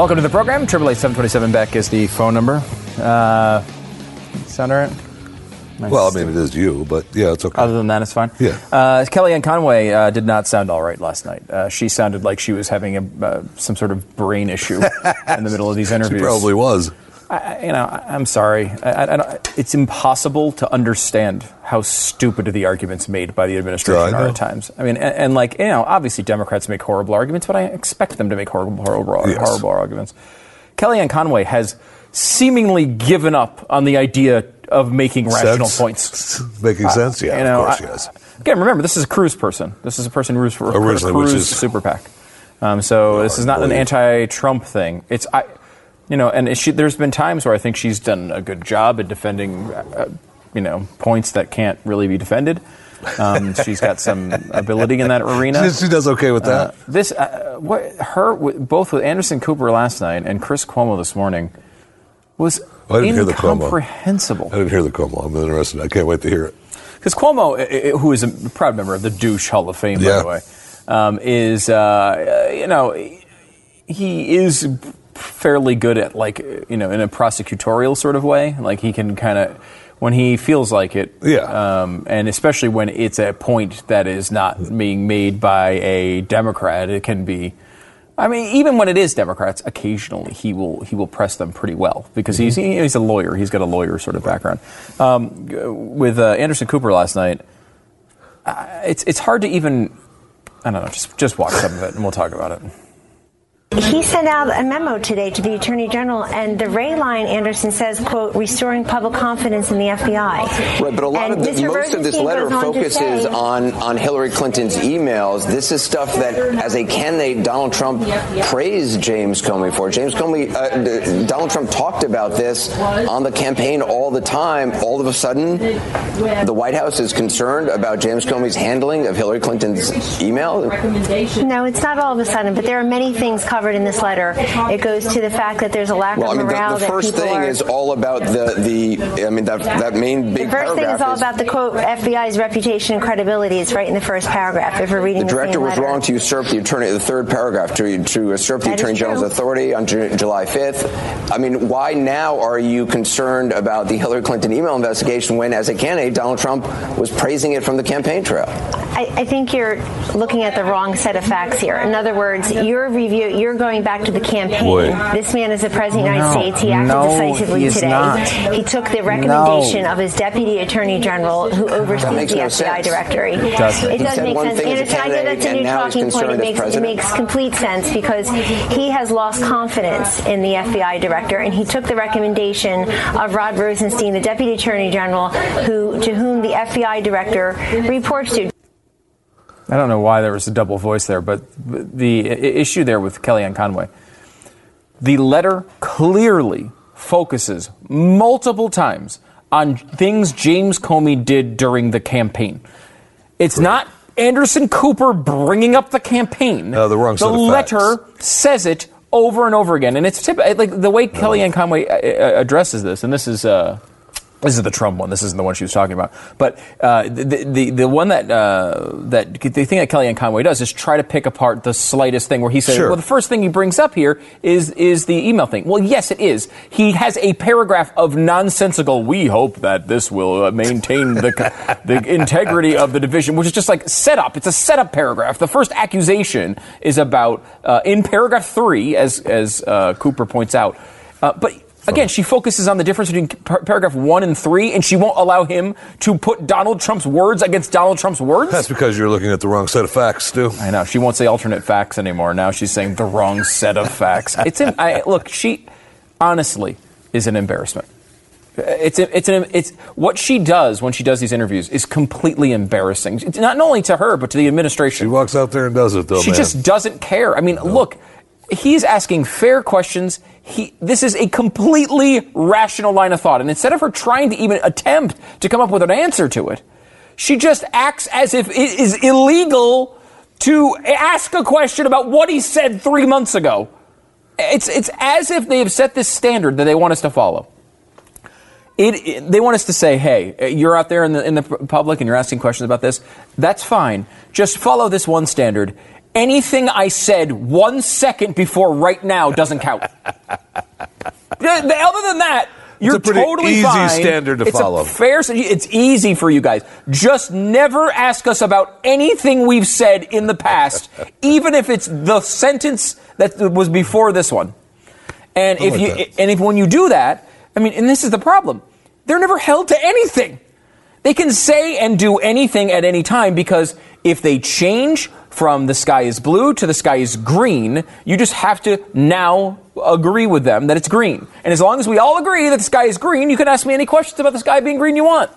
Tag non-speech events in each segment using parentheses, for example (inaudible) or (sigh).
Welcome to the program. Triple eight seven twenty seven Beck is the phone number. Uh, sound all right? Nice. Well, I mean, it is you, but yeah, it's okay. Other than that, it's fine. Yeah. Uh, Kellyanne Conway uh, did not sound all right last night. Uh, she sounded like she was having a, uh, some sort of brain issue (laughs) in the middle of these she interviews. probably was. I, you know, I, I'm sorry. I, I, it's impossible to understand how stupid the arguments made by the administration Yeah, are at times. I mean, and, and like you know, obviously Democrats make horrible arguments, but I expect them to make horrible, horrible, Yes. horrible arguments. Kellyanne Conway has seemingly given up on the idea of making rational Sense? points. (laughs) Making sense? Yeah, you know, of course, I- yes. Again, remember this is a Cruz person. This is a person who's for a Cruz is- super PAC. Um, so this is not an anti-Trump thing. It's I, you know, and she, there's been times where I think she's done a good job at defending, uh, you know, points that can't really be defended. Um, (laughs) she's got some ability in that arena. She, she does okay with Uh, that. this, uh, what her, both with Anderson Cooper last night and Chris Cuomo this morning, was I didn't hear the Cuomo. incomprehensible. I didn't hear the Cuomo. I'm interested. I can't wait to hear it. Because Cuomo, who is a proud member of the douche Hall of Fame, by Yeah. the way, um, is uh, you know he is fairly good at like you know in a prosecutorial sort of way. Like he can kind of when he feels like it, Yeah. Um, and especially when it's a point that is not being made by a Democrat, it can be. I mean, even when it is Democrats, occasionally he will he will press them pretty well because he's Mm-hmm. he's a lawyer. He's got a lawyer sort of background. Um, with uh, Anderson Cooper last night, uh, it's it's hard to even. I don't know. Just just watch some of it and we'll talk about it. He sent out a memo today to the Attorney General, and the Ray line, Anderson says, quote, restoring public confidence in the FBI. Right, but a lot And of the, most of this letter goes on focuses say- on on Hillary Clinton's emails. This is stuff that, as a candidate, Donald Trump praised James Comey for. James Comey, uh, Donald Trump talked about this on the campaign all the time. All of a sudden, the White House is concerned about James Comey's handling of Hillary Clinton's email. No, it's not all of a sudden, but there are many things covered in this letter. It goes to the fact that there's a lack Well, I of mean, morale the, the first thing are. is all about the the. I mean, that that main big the first thing is all about the quote FBI's reputation and credibility. It's right in the first paragraph. If we're reading The the, director was letter. wrong to usurp the attorney, the third paragraph, to, to usurp the That is attorney general's authority on Ju- July 5th. I mean, why now are you concerned about the Hillary Clinton email investigation when, as a candidate, Donald Trump was praising it from the campaign trail? I, I think you're looking at the wrong set of facts here. In other words, you're review, you're going back to the campaign. This man is the president of the United No, States. He acted no, decisively today. not. He took the recommendation of his deputy attorney general, who oversees the no FBI sense. director. It doesn't. It does make sense. thing as a Anderson, I know that's a new and talking point. It makes, it makes complete sense because he has lost confidence in the FBI director, and he took the recommendation of Rod Rosenstein, the deputy attorney general, who to whom the FBI director reports to. I don't know why there was a double voice there, but the issue there with Kellyanne Conway, the letter clearly focuses multiple times on things James Comey did during the campaign. It's not Anderson Cooper bringing up the campaign. No, the wrong The of facts. letter says it over and over again, and it's typ- like the way Kellyanne Conway uh, uh, addresses this, and this is. Uh, this is the Trump one. This isn't the one she was talking about. But uh, the, the the one that uh, that the thing that Kellyanne Conway does is try to pick apart the slightest thing. Where he says, Sure. "Well, the first thing he brings up here is is the email thing." Well, yes, it is. He has a paragraph of nonsensical. We hope that this will uh, maintain the (laughs) the integrity of the division, which is just like setup. It's a setup paragraph. The first accusation is about uh, in paragraph three, as as uh, Cooper points out, uh, but. Again, she focuses on the difference between par- paragraph one and three, and she won't allow him to put Donald Trump's words against Donald Trump's words. That's because you're looking at the wrong set of facts, Stu. I know she won't say alternate facts anymore. Now she's saying the wrong set of facts. It's in, I, look. She honestly is an embarrassment. It's it's an it's what she does when she does these interviews is completely embarrassing. It's not only to her but to the administration. She walks out there and does it, though, She man. just doesn't care. I mean, look, he's asking fair questions. He, this is a completely rational line of thought. And instead of her trying to even attempt to come up with an answer to it, she just acts as if it is illegal to ask a question about what he said three months ago. It's, it's as if they have set this standard that they want us to follow. It, it- they want us to say, hey, you're out there in the, in the public and you're asking questions about this. That's fine. Just follow this one standard. Anything I said one second before right now doesn't count. (laughs) Other than that, you're it's a pretty totally easy fine. standard to it's follow. A fair. It's easy for you guys. Just never ask us about anything we've said in the past, (laughs) even if it's the sentence that was before this one. And if you and if when you do that, I mean, and this is the problem, they're never held to anything. They can say and do anything at any time because if they change from the sky is blue to the sky is green, you just have to now agree with them that it's green. And as long as we all agree that the sky is green, you can ask me any questions about the sky being green you want.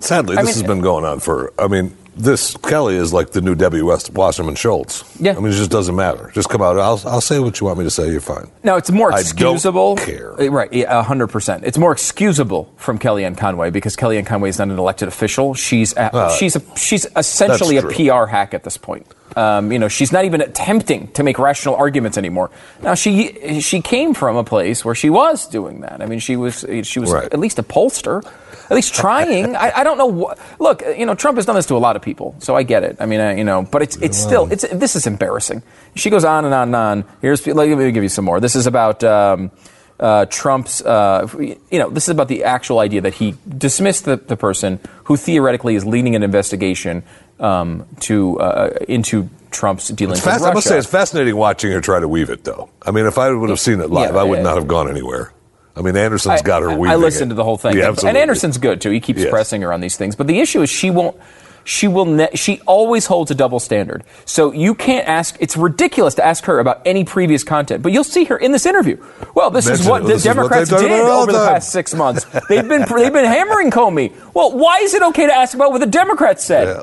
Sadly, I this mean- has been going on for. I mean, this Kelly is like the new Debbie West, Wasserman Schultz. Yeah. I mean, it just doesn't matter. Just come out. I'll, I'll say what you want me to say. You're fine. No, it's more excusable. I don't care. Uh, Right, yeah, hundred percent. It's more excusable from Kellyanne Conway because Kellyanne Conway is not an elected official. She's a, Uh, she's a, she's essentially a PR hack at this point. Um, you know, she's not even attempting to make rational arguments anymore. Now, she she came from a place where she was doing that. I mean, she was she was Right. at least a pollster, at least trying. I, I don't know. What, look, you know, Trump has done this to a lot of people, so I get it. I mean, uh, you know, but it's it's still it's this is embarrassing. She goes on and on and on. Here's let me give you some more. This is about. Um, uh, Trump's, uh, you know, this is about the actual idea that he dismissed the, the person who theoretically is leading an investigation um, to uh, into Trump's dealings with Russia. I must say, it's fascinating watching her try to weave it, though. I mean, if I would have seen it live, Yeah, I would yeah. not have gone anywhere. I mean, Anderson's got her I- I listened it. to the whole thing, Yeah, and. Anderson's good too. He keeps Yes. pressing her on these things, but the issue is she won't. She will. Ne- she always holds a double standard. So you can't ask. It's ridiculous to ask her about any previous content. But you'll see her in this interview. Well, this is what it. the This is what Democrats did over the the past six months. They've been they've been hammering Comey. Well, why is it okay to ask about what the Democrats said Yeah.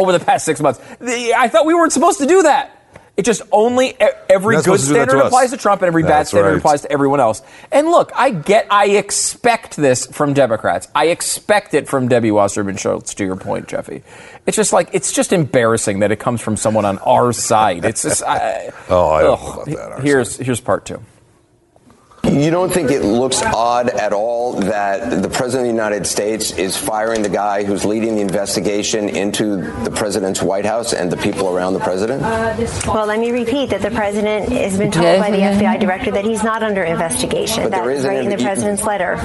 over the past six months? The- I thought we weren't supposed to do that. It just only every good supposed to do that standard to applies to Trump and every bad standard right. applies to everyone else. And look, I get, I expect this from Democrats. I expect it from Debbie Wasserman Schultz. To your point, Jeffy, it's just like it's just embarrassing that it comes from someone on our side. It's just, I, (laughs) Oh, I don't ugh. know about that, Here's here's part two. You don't think it looks odd at all that the President of the United States is firing the guy who's leading the investigation into the President's White House and the people around the President? Well, let me repeat that the president has been told by the FBI director that he's not under investigation. But there That's is an right in the president's letter.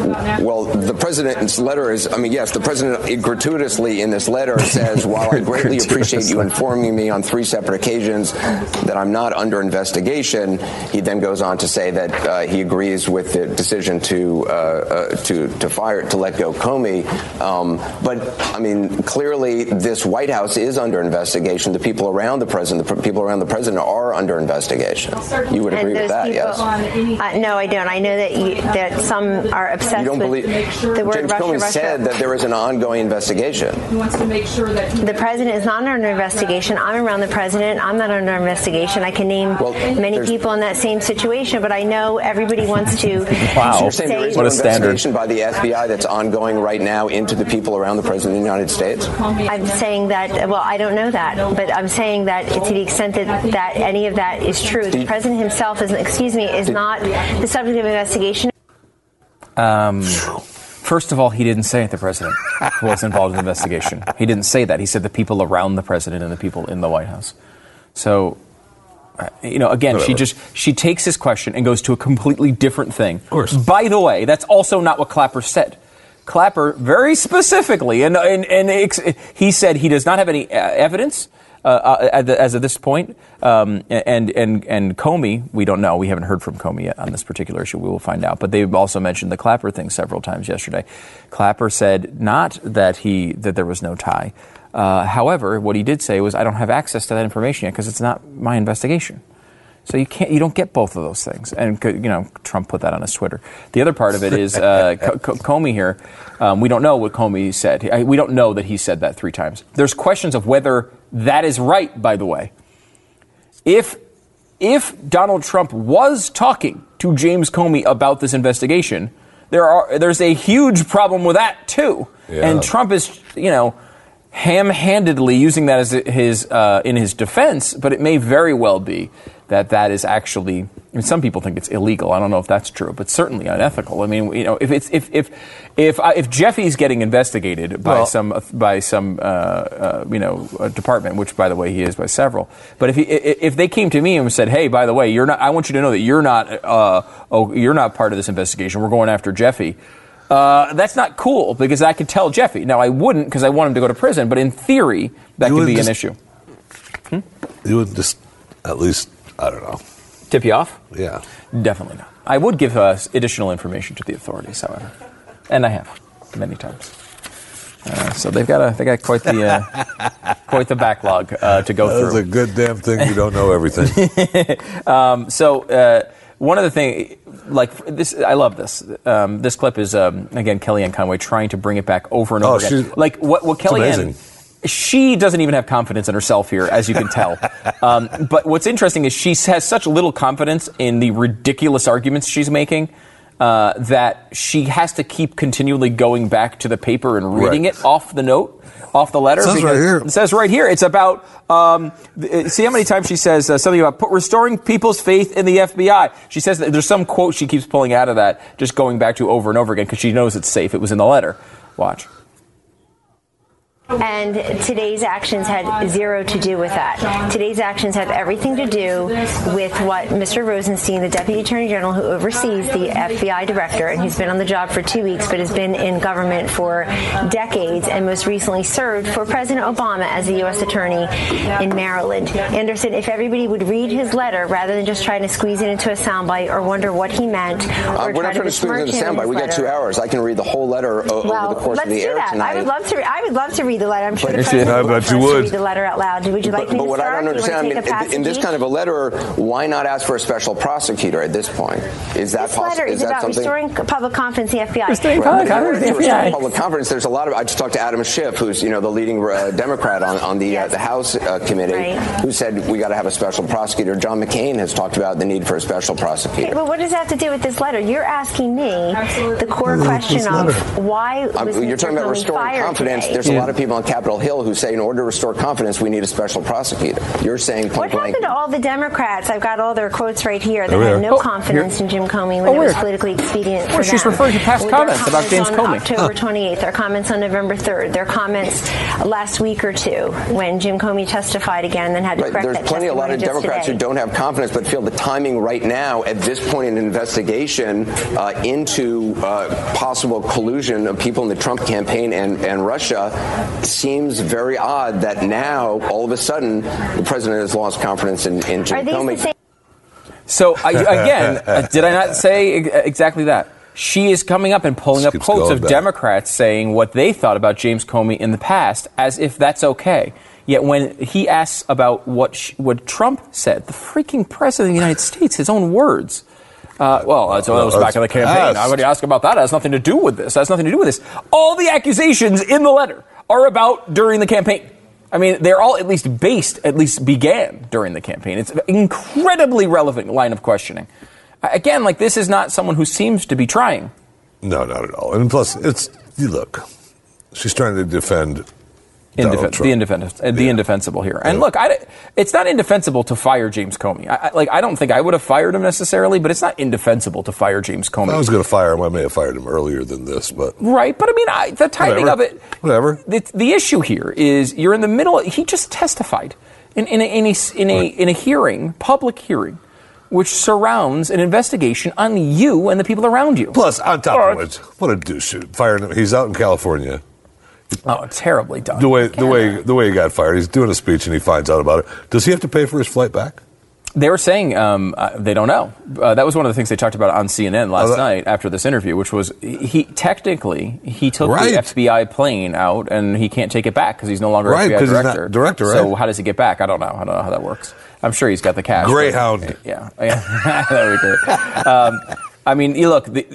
Well, the president's letter is, I mean, yes, the president gratuitously in this letter (laughs) says, while I greatly appreciate you informing me on three separate occasions that I'm not under investigation, he then goes on to say that uh, he agrees with the decision to, uh, uh, to, to fire, to let go Comey. Um, but, I mean, clearly this White House is under investigation. The people around the president, the pr- people around the president are under investigation. You would agree with that, yes? Uh, no, I don't. I know that you, that some are obsessed You don't with believe the word James Russia. Comey Russia. said that there is an ongoing investigation. He wants to make sure that The president is not under investigation. I'm around the president. I'm not under investigation. I can name Well, many people in that same situation, but I know everybody wants to Wow. So saying there is What no a standard. investigation by the FBI that's ongoing right now into the people around the President of the United States? I'm saying that, well, I don't know that, but I'm saying that to the extent that, that any of that is true, the president himself is, excuse me, is not the subject of investigation. Um, first of all, he didn't say the president was involved in the investigation. He didn't say that. He said the people around the president and the people in the White House. So, you know, again, she just she takes his question and goes to a completely different thing. Of course. By the way, that's also not what Clapper said. Clapper very specifically, and and, and ex- he said he does not have any uh, evidence. Uh, uh, as of this point, um, and and and Comey, we don't know. We haven't heard from Comey yet on this particular issue. We will find out. But they've also mentioned the Clapper thing several times yesterday. Clapper said not that he that there was no tie. Uh, however, what he did say was, "I don't have access to that information yet because it's not my investigation." So you can't, you don't get both of those things. And you know, Trump put that on his Twitter. The other part of it is uh, (laughs) Co- Co- Comey here. Um, we don't know what Comey said. I- We don't know that he said that three times. There's questions of whether that is right. By the way, if if Donald Trump was talking to James Comey about this investigation, there are there's a huge problem with that too. Yeah. And Trump is, you know, ham-handedly using that as his uh, in his defense, but it may very well be that that is actually I mean, some people think it's illegal. I don't know if that's true, but certainly unethical. I mean, you know, if it's if if if I, if Jeffy's getting investigated by Well- some by some uh, uh, you know uh, department, which by the way he is by several, but if he, if they came to me and said, "Hey, by the way, you're not. I want you to know that you're not. Uh, oh, you're not part of this investigation. We're going after Jeffy." Uh, that's not cool because I could tell Jeffy. Now I wouldn't because I want him to go to prison, but in theory that You could be an just- issue. You would just at least I don't know. Tip you off? Yeah. Definitely not. I would give us additional information to the authorities, however, and I have many times. Uh, so they've got a they got quite the uh, (laughs) quite the backlog uh, to go That's through. a good damn thing. You don't know everything. (laughs) So uh, one of the things, like this, I love this. Um, this clip is um, again Kellyanne Conway trying to bring it back over and Oh, over again. she's- Like what what Kellyanne. amazing. She doesn't even have confidence in herself here, as you can tell. (laughs) um, but what's interesting is she has such little confidence in the ridiculous arguments she's making uh, that she has to keep continually going back to the paper and reading Right. it off the note, off the letter. It says right here. It says right here. It's about. Um, see how many times she says uh, something about put, restoring people's faith in the FBI. She says that there's some quote she keeps pulling out of that, just going back to over and over again because she knows it's safe. It was in the letter. Watch. And today's actions had zero to do with that. Today's actions have everything to do with what Mr. Rosenstein, the Deputy Attorney General who oversees the FBI director, and he's been on the job for two weeks, but has been in government for decades, and most recently served for President Obama as the U.S. Attorney in Maryland. Anderson, if everybody would read his letter rather than just trying to squeeze it into a soundbite or wonder what he meant, or Uh, we're not trying to squeeze it into a soundbite. We got two hours. I can read the whole letter o- Well, over the course of the air that. tonight. I would love to. Re- I would love to read the letter. I'm sure the president I would bet you for us to would. read the letter out loud. Would you like But, me but to what I start? don't Do understand, I mean, in, this kind of a letter, why not ask for a special prosecutor at this point? Is that This possible? letter is, that about something? restoring public confidence in the FBI. Restoring Well, public confidence in the FBI. Public confidence. There's a lot of. I just talked to Adam Schiff, who's you know the leading uh, Democrat on, on the Yes. uh, the House uh, committee, Right. who said we got to have a special prosecutor. John McCain has talked about the need for a special Okay, prosecutor. but what does that have to do with this letter? You're asking me the core question of letter. why Um, was you're talking about restoring confidence. today? There's a lot of people on Capitol Hill who say in order to restore confidence, we need a special prosecutor. You're saying What point blank. happened to all the Democrats? I've got all their quotes right here They There we had no Oh, confidence here. in Jim Comey when Oh, it was where? politically expedient for Well, she's them. referring to past With their comments about James on Comey. October 28th, their comments on November 3rd, their comments last week or two when Jim Comey testified again and then had to Right, correct there's that plenty, a lot of Democrats today. who don't have confidence but feel the timing right now at this point in an investigation uh, into uh, possible collusion of people in the Trump campaign and, and Russia seems very odd that now, all of a sudden, the president has lost confidence in, in Jim Comey. the same? So I, again, (laughs) uh, did I not say exactly that? She is coming up and pulling up quotes of back. Democrats saying what they thought about James Comey in the past, as if that's okay. Yet when he asks about what sh- what Trump said, the freaking president of the United States, his own words. Uh, well, that's, that was back in the campaign. past. I would ask about that. It has nothing to do with this. It has nothing to do with this. All the accusations in the letter are about during the campaign. I mean, they're all at least based, at least began during the campaign. It's an incredibly relevant line of questioning. Again, like this is not someone who seems to be trying. No, not at all. And plus, it's you look. She's trying to defend Indefen- the, indefensible, uh, the indefensible here. And Yeah. look, I, it's not indefensible to fire James Comey. I, I, like, I don't think I would have fired him necessarily, but it's not indefensible to fire James Comey. I was going to fire him. I may have fired him earlier than this, but Right, but I mean, I, the timing Whatever. of it. Whatever. The, the issue here is you're in the middle. He just testified in, in, a, in, a, in, a, in a hearing, public hearing, which surrounds an investigation on you and the people around you. plus on top of right. which, what a douche! Firing him. He's out in California. Oh, terribly done. The way the way the way he got fired. He's doing a speech and he finds out about it. Does he have to pay for his flight back? They were saying um, uh, they don't know. Uh, that was one of the things they talked about on CNN last Oh, that- night after this interview, which was he technically he took Right. the FBI plane out and he can't take it back because he's no longer Right, FBI 'cause he's not director. director, So how does he get back? I don't know. I don't know how that works. I'm sure he's got the cash. but- Greyhound. (laughs) yeah, (laughs) yeah. there we go. Um, I mean, you look, the,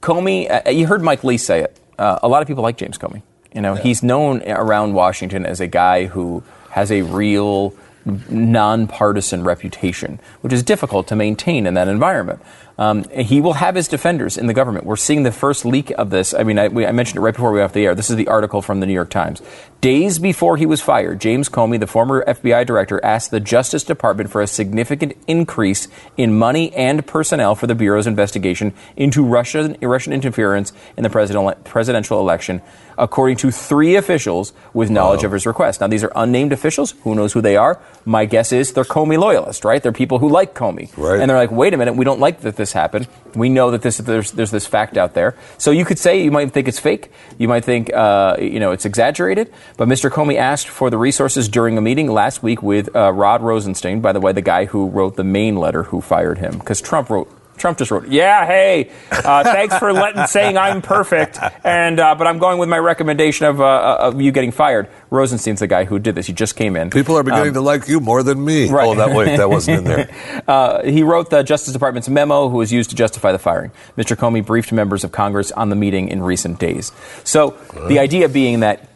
Comey. Uh, you heard Mike Lee say it. Uh, a lot of people like James Comey. You know, he's known around Washington as a guy who has a real nonpartisan reputation, which is difficult to maintain in that environment. Um, he will have his defenders in the government. We're seeing the first leak of this. I mean, I, we, I, mentioned it right before we went off the air. This is the article from the New York Times. Days before he was fired, James Comey, the former FBI director, asked the Justice Department for a significant increase in money and personnel for the Bureau's investigation into Russian, Russian interference in the presidential election according to three officials with knowledge of his request. Now, these are unnamed officials. Who knows who they are? My guess is they're Comey loyalists, right? They're people who like Comey. Right. And they're like, wait a minute, we don't like that this happened. We know that this, there's, there's this fact out there. So you could say, you might think it's fake. You might think, uh, you know, it's exaggerated. But Mr. Comey asked for the resources during a meeting last week with uh, Rod Rosenstein, by the way, the guy who wrote the main letter who fired him, because Trump wrote Trump just wrote, "Yeah, hey, uh, thanks for letting, saying I'm perfect, and uh, but I'm going with my recommendation of, uh, of you getting fired." Rosenstein's the guy who did this. He just came in. People are beginning um, to like you more than me. Right. Oh, that wait, that wasn't in there. (laughs) Uh, he wrote the Justice Department's memo, who was used to justify the firing. Mr. Comey briefed members of Congress on the meeting in recent days. So the idea being that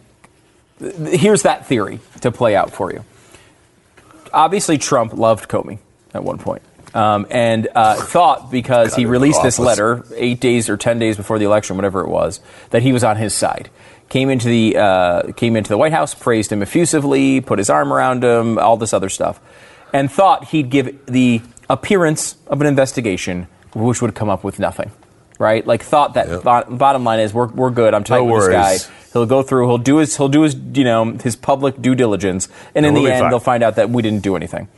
here's that theory to play out for you. Obviously, Trump loved Comey at one point. Um, and uh, thought because he released this letter eight days or ten days before the election, whatever it was, that he was on his side. Came into the uh, came into the White House, praised him effusively, put his arm around him, all this other stuff, and thought he'd give the appearance of an investigation, which would come up with nothing. Right? Like thought that yep. bo- bottom line is we're, we're good. I'm tight no with this guy. He'll go through. He'll do his. He'll do his. You know his public due diligence, and in the end, fine. they'll find out that we didn't do anything.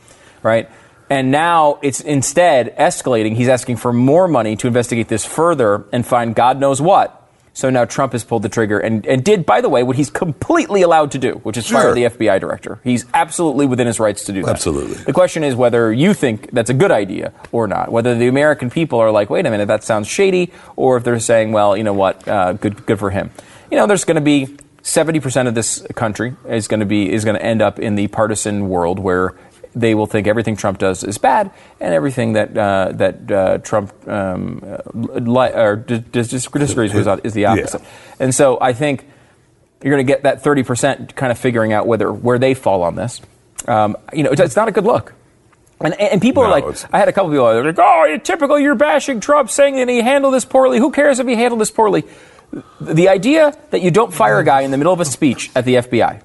Right? And now it's instead escalating. He's asking for more money to investigate this further and find God knows what. So now Trump has pulled the trigger and, and did, by the way, what he's completely allowed to do, which is sure. fire the FBI director. He's absolutely within his rights to do that. Absolutely. The question is whether you think that's a good idea or not. Whether the American people are like, wait a minute, that sounds shady, or if they're saying, well, you know what, uh, good, good for him. You know, there's going to be 70% of this country is going to be is going to end up in the partisan world where they will think everything Trump does is bad, and everything that uh, that uh, Trump um, li- or dis- disagrees with is the opposite. Yeah. And so I think you're going to get that 30 percent kind of figuring out whether where they fall on this. Um, you know, it's, it's, not a good look. And, and people no, are like, I had a couple people are like, oh, you're typical, you're bashing Trump, saying that he handled this poorly. Who cares if he handled this poorly? The idea that you don't fire a guy in the middle of a speech at the FBI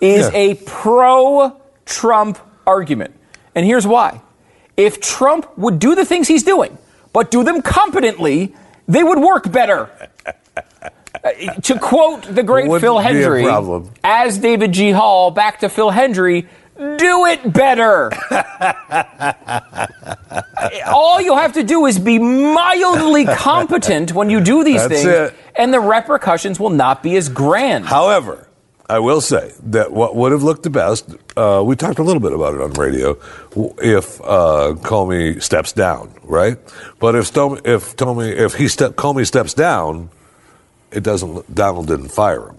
is yeah. a pro Trump argument. And here's why. If Trump would do the things he's doing, but do them competently, they would work better. (laughs) Uh, to quote the great Phil Hendrie, as David G. Hall, back to Phil Hendrie, do it better. (laughs) All you have to do is be mildly competent when you do these That's things, it. and the repercussions will not be as grand. However, I will say that what would have looked the best, uh, we talked a little bit about it on radio, if uh, Comey steps down, right? But if Stom- if Comey if he step Comey steps down, it doesn't. Donald didn't fire him.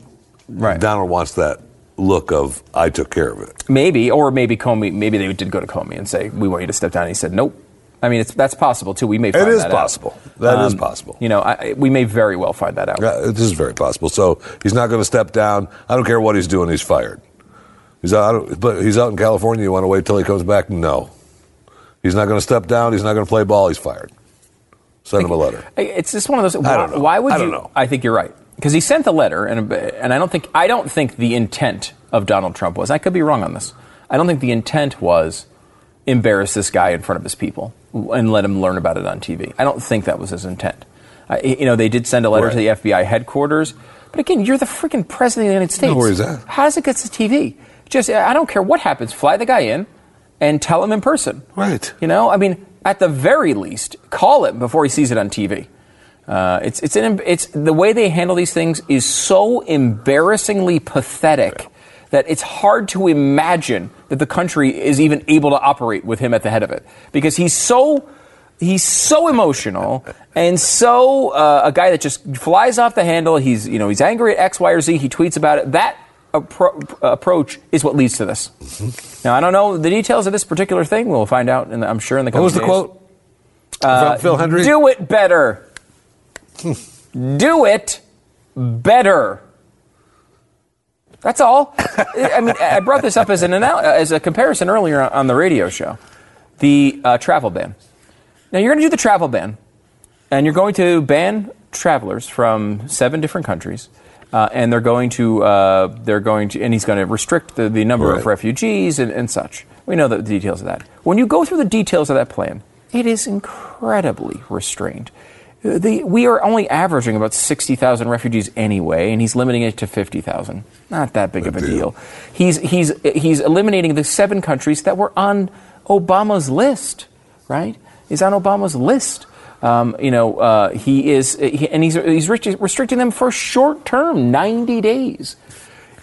Right. Donald wants that look of I took care of it. Maybe, or maybe Comey. Maybe they did go to Comey and say we want you to step down. And he said nope. I mean, it's, that's possible too. We may find it is that possible. Out. That um, is possible. You know, I, we may very well find that out. Yeah, this is very possible. So he's not going to step down. I don't care what he's doing. He's fired. He's out, but he's out in California. You want to wait till he comes back? No. He's not going to step down. He's not going to play ball. He's fired. Send him a letter. It's just one of those. I don't know. Why would I you? don't know. I think you're right because he sent the letter, and and I don't think I don't think the intent of Donald Trump was. I could be wrong on this. I don't think the intent was embarrass this guy in front of his people and let him learn about it on TV. I don't think that was his intent. Uh, you know, they did send a letter right. to the FBI headquarters, but again, you're the freaking president of the United States. No, where is that? How does it get to TV? Just, I don't care what happens. Fly the guy in and tell him in person. Right. You know, I mean, at the very least, call him before he sees it on TV. Uh, it's it's an, it's the way they handle these things is so embarrassingly pathetic that it's hard to imagine that the country is even able to operate with him at the head of it because he's so he's so emotional and so uh, a guy that just flies off the handle. He's you know he's angry at X, Y, or Z. He tweets about it. That appro- approach is what leads to this. Mm-hmm. Now I don't know the details of this particular thing. We'll find out. The, I'm sure in the what was the days. quote? Uh, Phil Hendrie. Do it better. (laughs) Do it better. That's all. I mean, I brought this up as an as a comparison earlier on the radio show. The uh, travel ban. Now you're going to do the travel ban, and you're going to ban travelers from seven different countries. Uh, and they're going to, uh, they're going to, and he's going to restrict the, the number of refugees and, and such. We know the details of that. When you go through the details of that plan, it is incredibly restrained. The, we are only averaging about 60,000 refugees anyway, and he's limiting it to 50,000. Not that big of a deal. deal. He's, he's, he's eliminating the seven countries that were on Obama's list, right? He's on Obama's list. Um, you know, uh, he is, he, and he's, he's restricting them for short term, 90 days.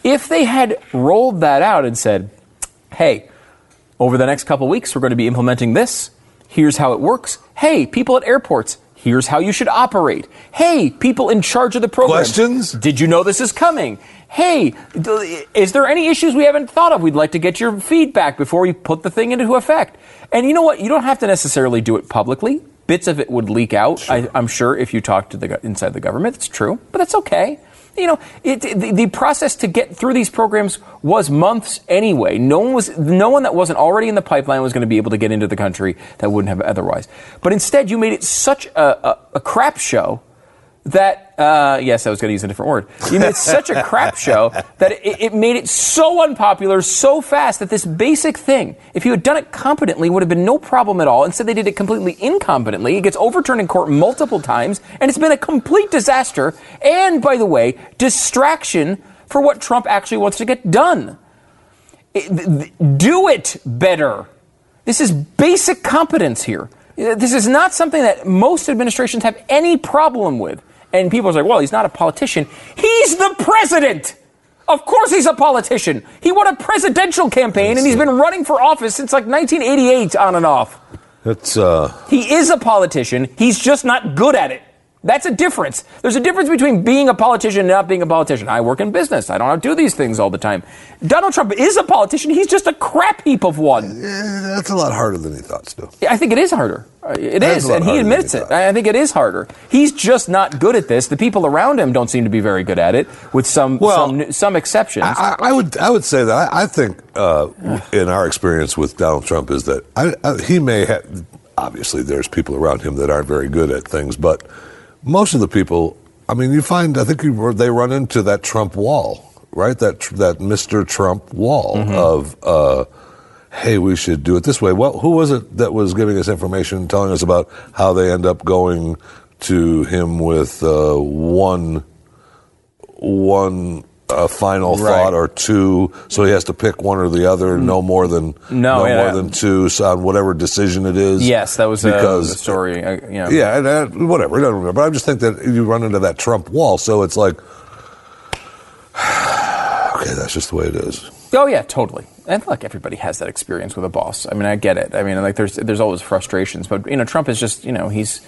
If they had rolled that out and said, hey, over the next couple weeks, we're going to be implementing this. Here's how it works. Hey, people at airports, here's how you should operate. Hey, people in charge of the program. Questions? Did you know this is coming? Hey, is there any issues we haven't thought of? We'd like to get your feedback before we put the thing into effect. And you know what? You don't have to necessarily do it publicly. Bits of it would leak out, I, I'm sure, if you talk to the inside the government. It's true, but that's okay. You know, it, the, the process to get through these programs was months anyway. No one was, no one that wasn't already in the pipeline was going to be able to get into the country that wouldn't have otherwise. But instead, you made it such a, a, a crap show that uh, yes, I was going to use a different word. You made such a crap show that it, it made it so unpopular so fast that this basic thing, if you had done it competently, would have been no problem at all. Instead, they did it completely incompetently. It gets overturned in court multiple times, and it's been a complete disaster. And by the way, distraction for what Trump actually wants to get done. It- th- th- do it better. This is basic competence here. This is not something that most administrations have any problem with. And people are like, well, he's not a politician. He's the president. Of course he's a politician. He won a presidential campaign and he's been running for office since like 1988 on and off. It's uh, He is a politician. He's just not good at it. That's a difference. There's a difference between being a politician and not being a politician. I work in business. I don't have to do these things all the time. Donald Trump is a politician. He's just a crap heap of one. eh, that's a lot harder than he thought. Still, I think it is harder. Uh, It That is, and he admits he it. I think it is harder. He's just not good at this. The people around him don't seem to be very good at it, with some Well, some, some exceptions. I, I would I would say that I, I think uh, in our experience with Donald Trump is that I, I, he may have obviously there's people around him that aren't very good at things, but most of the people, I mean, you find I think you, they run into that Trump wall, right? That that Mr. Trump wall of. Uh, Hey, we should do it this way. Well, who was it that was giving us information, telling us about how they end up going to him with uh, one one uh, final Right. thought or two, so he has to pick one or the other, no more than No, yeah, more yeah. than two so on whatever decision it is. yes, that was because the story. I, you know. yeah, and, uh, whatever. I don't remember. But I just think that you run into that Trump wall, so it's like, (sighs) okay, that's just the way it is. Oh yeah, totally. And look, everybody has that experience with a boss. I mean, I get it. I mean, like there's there's always frustrations, but you know, Trump is just you know he's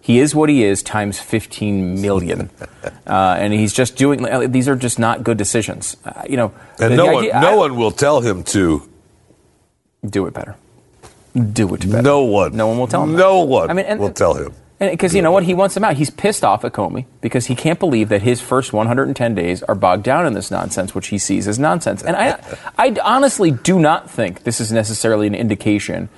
he is what he is times 15 million, (laughs) uh, and he's just doing. These are just not good decisions. Uh, you know, And no one, idea- no I- one will tell him to. do it better. Do it better. No one. No one will tell him. No that. one I mean, and, will tell him. Because you know what, he wants him out. He's pissed off at Comey because he can't believe that his first 110 days are bogged down in this nonsense, which he sees as nonsense. And I, (laughs) I honestly do not think this is necessarily an indication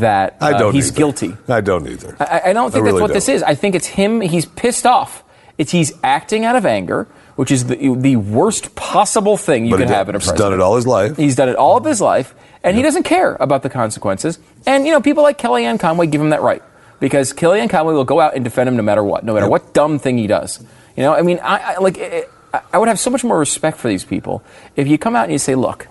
that I uh, don't. he's either. guilty. I don't either. I, I don't think that's really what this don't. is. I think it's him. He's pissed off. It's he's acting out of anger, which is the, the worst possible thing you But can have in a president. he's done it all his life. He's done it all of his life, and he doesn't care about the consequences. And you know, people like Kellyanne Conway give him that right because Kellyanne Conway will go out and defend him no matter what, no matter what dumb thing he does. You know, I mean, I, I like I, I would have so much more respect for these people if you come out and you say, look.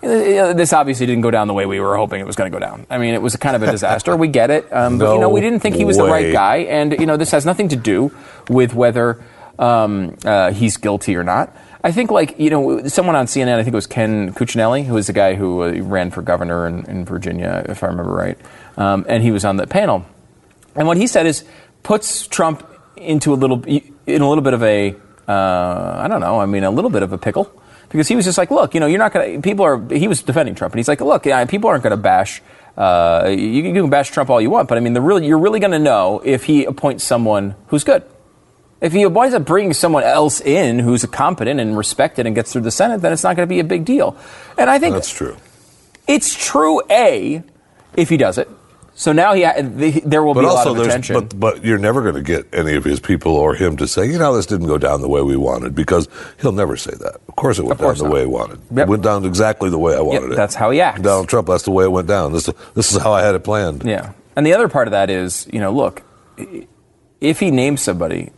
This obviously didn't go down the way we were hoping it was going to go down. I mean, it was kind of a (laughs) disaster. we get it, um, but you know, we didn't think he was the right guy, and you know, this has nothing to do with whether um, uh, he's guilty or not. I think, like you know, someone on CNN, I think it was Ken Cuccinelli, who was the guy who uh, ran for governor in, in Virginia, if I remember right, um, and he was on the panel. And what he said is puts Trump into a little in a little bit of a uh, I don't know, I mean, a little bit of a pickle. Because he was just like, look, you know, you're not going to, people are, he was defending Trump, and he's like, look, yeah, people aren't going to bash, uh, you, you can bash Trump all you want, but I mean, the really, you're really going to know if he appoints someone who's good. If he winds up bringing someone else in who's competent and respected and gets through the Senate, then it's not going to be a big deal. And I think That's true. it's true, A, if he does it. So now he, the, there will But be a lot also, of there's attention. but but you're never going to get any of his people or him to say, you know, this didn't go down the way we wanted because he'll never say that. Of course, it went course down the way he wanted. Yep. It went down exactly the way I wanted it. that's how he acts. Donald Trump, that's the way it went down. This this is how I had it planned. Yeah. And the other part of that is, you know, look, if he names somebody,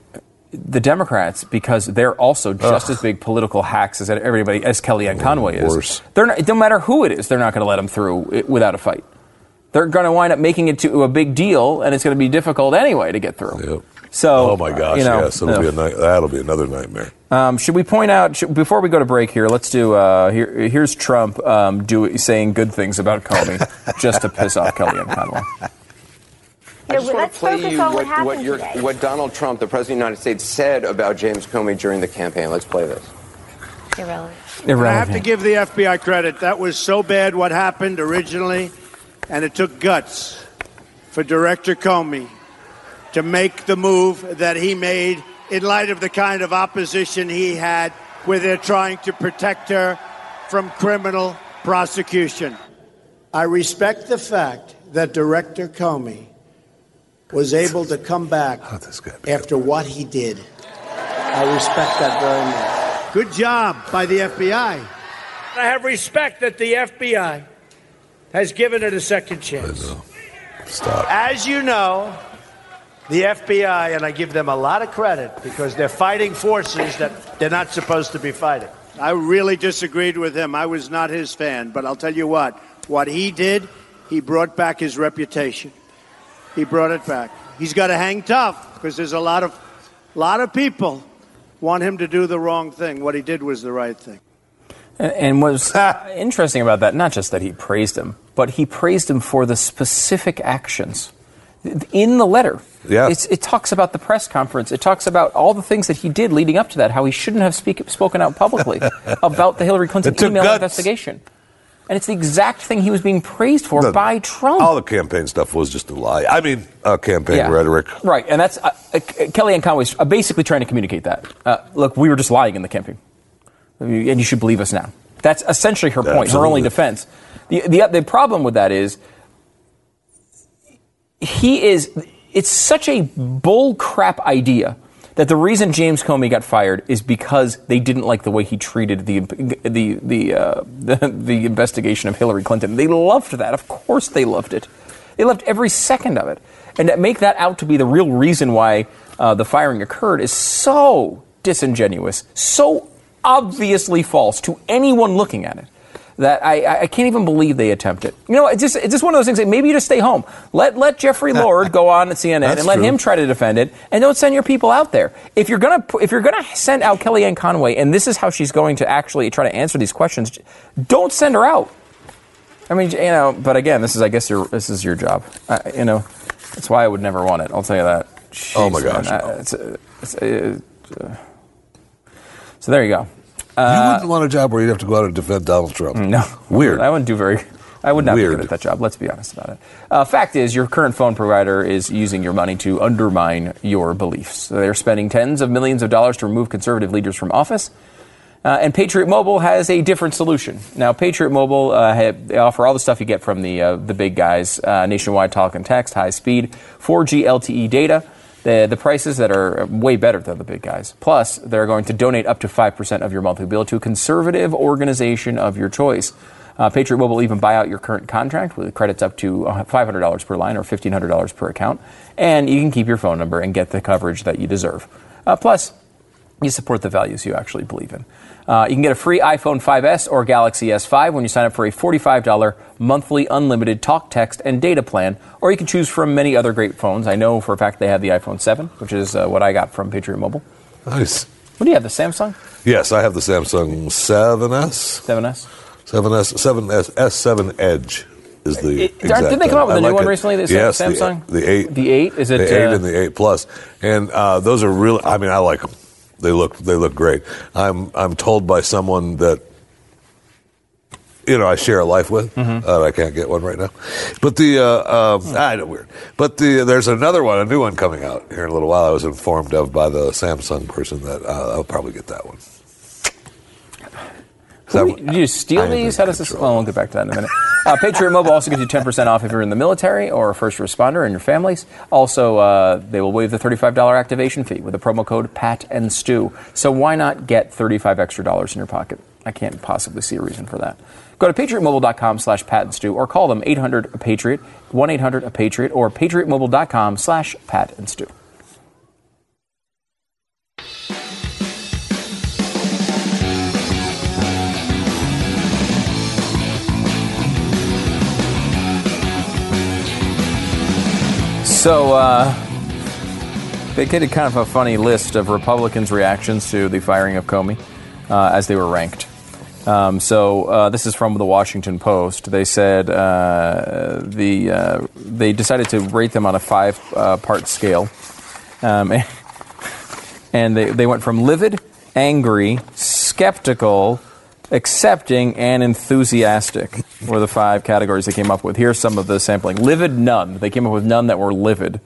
the Democrats, because they're also just as big political hacks as everybody, as Kellyanne Conway is, worse. they're not, don't matter who it is, they're not going to let him through without a fight. They're going to wind up making it to a big deal, and it's going to be difficult anyway to get through. Yep. So, Oh my gosh! you know, yes, it'll be a night, that'll be another nightmare. um, should we point out should, before we go to break here? Let's do. Uh, here, here's Trump um, do, saying good things about Comey (laughs) just to piss off Kellyanne Conway. I just want let's to play you what what, what, your, what Donald Trump, the President of the United States, said about James Comey during the campaign. Let's play this. Irrelevant. I have to give the FBI credit. That was so bad what happened originally, and it took guts for Director Comey to make the move that he made in light of the kind of opposition he had where they're trying to protect her from criminal prosecution. I respect the fact that Director Comey was able to come back How this guy- after what he did. I respect that very much. Good job by the FBI. I have respect that the FBI has given it a second chance. Stop. As you know, the FBI, and I give them a lot of credit because they're fighting forces that they're not supposed to be fighting. I really disagreed with him. I was not his fan, but I'll tell you what, what he did, he brought back his reputation. He brought it back. He's got to hang tough because there's a lot of lot of people want him to do the wrong thing. What he did was the right thing. And- And what's (laughs) interesting about that, not just that he praised him, but he praised him for the specific actions. In the letter, Yeah. it's, it talks about the press conference. It talks about all the things that he did leading up to that, how he shouldn't have speak, spoken out publicly (laughs) about the Hillary Clinton email guts. investigation. And it's the exact thing he was being praised for by Trump. All the campaign stuff was just a lie. I mean, uh, campaign Yeah. rhetoric. Right, and that's uh, uh, Kellyanne Conway's uh, basically trying to communicate that. Uh, look, we were just lying in the campaign, and you should believe us now. That's essentially her point, her only defense. The, the the problem with that is he is. It's such a bull crap idea that the reason James Comey got fired is because they didn't like the way he treated the the the uh, the, (laughs) the investigation of Hillary Clinton. They loved that. Of course, they loved it. They loved every second of it. And to make that out to be the real reason why uh, the firing occurred is so disingenuous, so obviously false to anyone looking at it that I, I can't even believe they attempt it. You know, it's just, it's just one of those things. That maybe you just stay home. Let let Jeffrey (laughs) Lord go on at CNN and let true. him try to defend it, and don't send your people out there. If you're gonna if you're gonna send out Kellyanne Conway, and this is how she's going to actually try to answer these questions, don't send her out. I mean, you know, but again, this is I guess your this is your job. You know, that's why I would never want it. I'll tell you that. Oh, my gosh, man. no. Uh, it's, uh, it's, uh, so there you go. You wouldn't want a job where you'd have to go out and defend Donald Trump. Uh, No, Weird. I wouldn't do very. I would not be Weird. good at that job. Let's be honest about it. Uh, fact is, your current phone provider is using your money to undermine your beliefs. They're spending tens of millions of dollars to remove conservative leaders from office. Uh, and Patriot Mobile has a different solution. Now, Patriot Mobile uh, ha- they offer all the stuff you get from the uh, the big guys: uh, nationwide talk and text, high speed, 4G LTE data. The, the prices that are way better than the big guys. Plus, they're going to donate up to 5% of your monthly bill to a conservative organization of your choice. Uh, Patriot Mobile will even buy out your current contract with credits up to uh, $500 per line or $1,500 per account. And you can keep your phone number and get the coverage that you deserve. Uh, plus, you support the values you actually believe in. Uh, you can get a free iPhone 5S or Galaxy S5 when you sign up for a $45 monthly unlimited talk, text, and data plan, or you can choose from many other great phones. I know for a fact they have the iPhone 7, which is uh, what I got from Patriot Mobile. Nice. What do you have, the Samsung Yes, I have the Samsung 7S. 7S? 7S, 7S, S7 Edge is the. It- exact didn't they come out with a new like one it. recently, the yes, the- Samsung? The, 8. The 8? Is it, The 8 uh, and the 8 Plus. And uh, those are really, I mean, I like them. They look, they look great. I'm, I'm told by someone that, you know, I share a life with. Mm-hmm. Uh, I can't get one right now. But the, uh, um, I know, weird. But the, there's another one, a new one coming out here in a little while. I was informed of by the Samsung person that uh, I'll probably get that one. Who- Did you steal these? How does this? Well, we'll get back to that in a minute. Uh, Patriot Mobile also gives you 10% off if you're in the military or a first responder and your families. Also, uh, they will waive the $35 activation fee with the promo code PAT and Stu. So why not get 35 extra dollars in your pocket? I can't possibly see a reason for that. Go to patriotmobile.com slash pat and Stu or call them 800 patriot 1-800-PATRIOT or patriotmobile.com slash pat and Stu. So, uh, they did kind of a funny list of Republicans' reactions to the firing of Comey uh, as they were ranked. Um, so uh, this is from the Washington Post. They said uh, the uh, they decided to rate them on a five-part scale, um, (laughs) and they, they went from livid, angry, skeptical, accepting, and enthusiastic were the five categories they came up with. Here's some of the sampling: livid, none. They came up with none that were livid.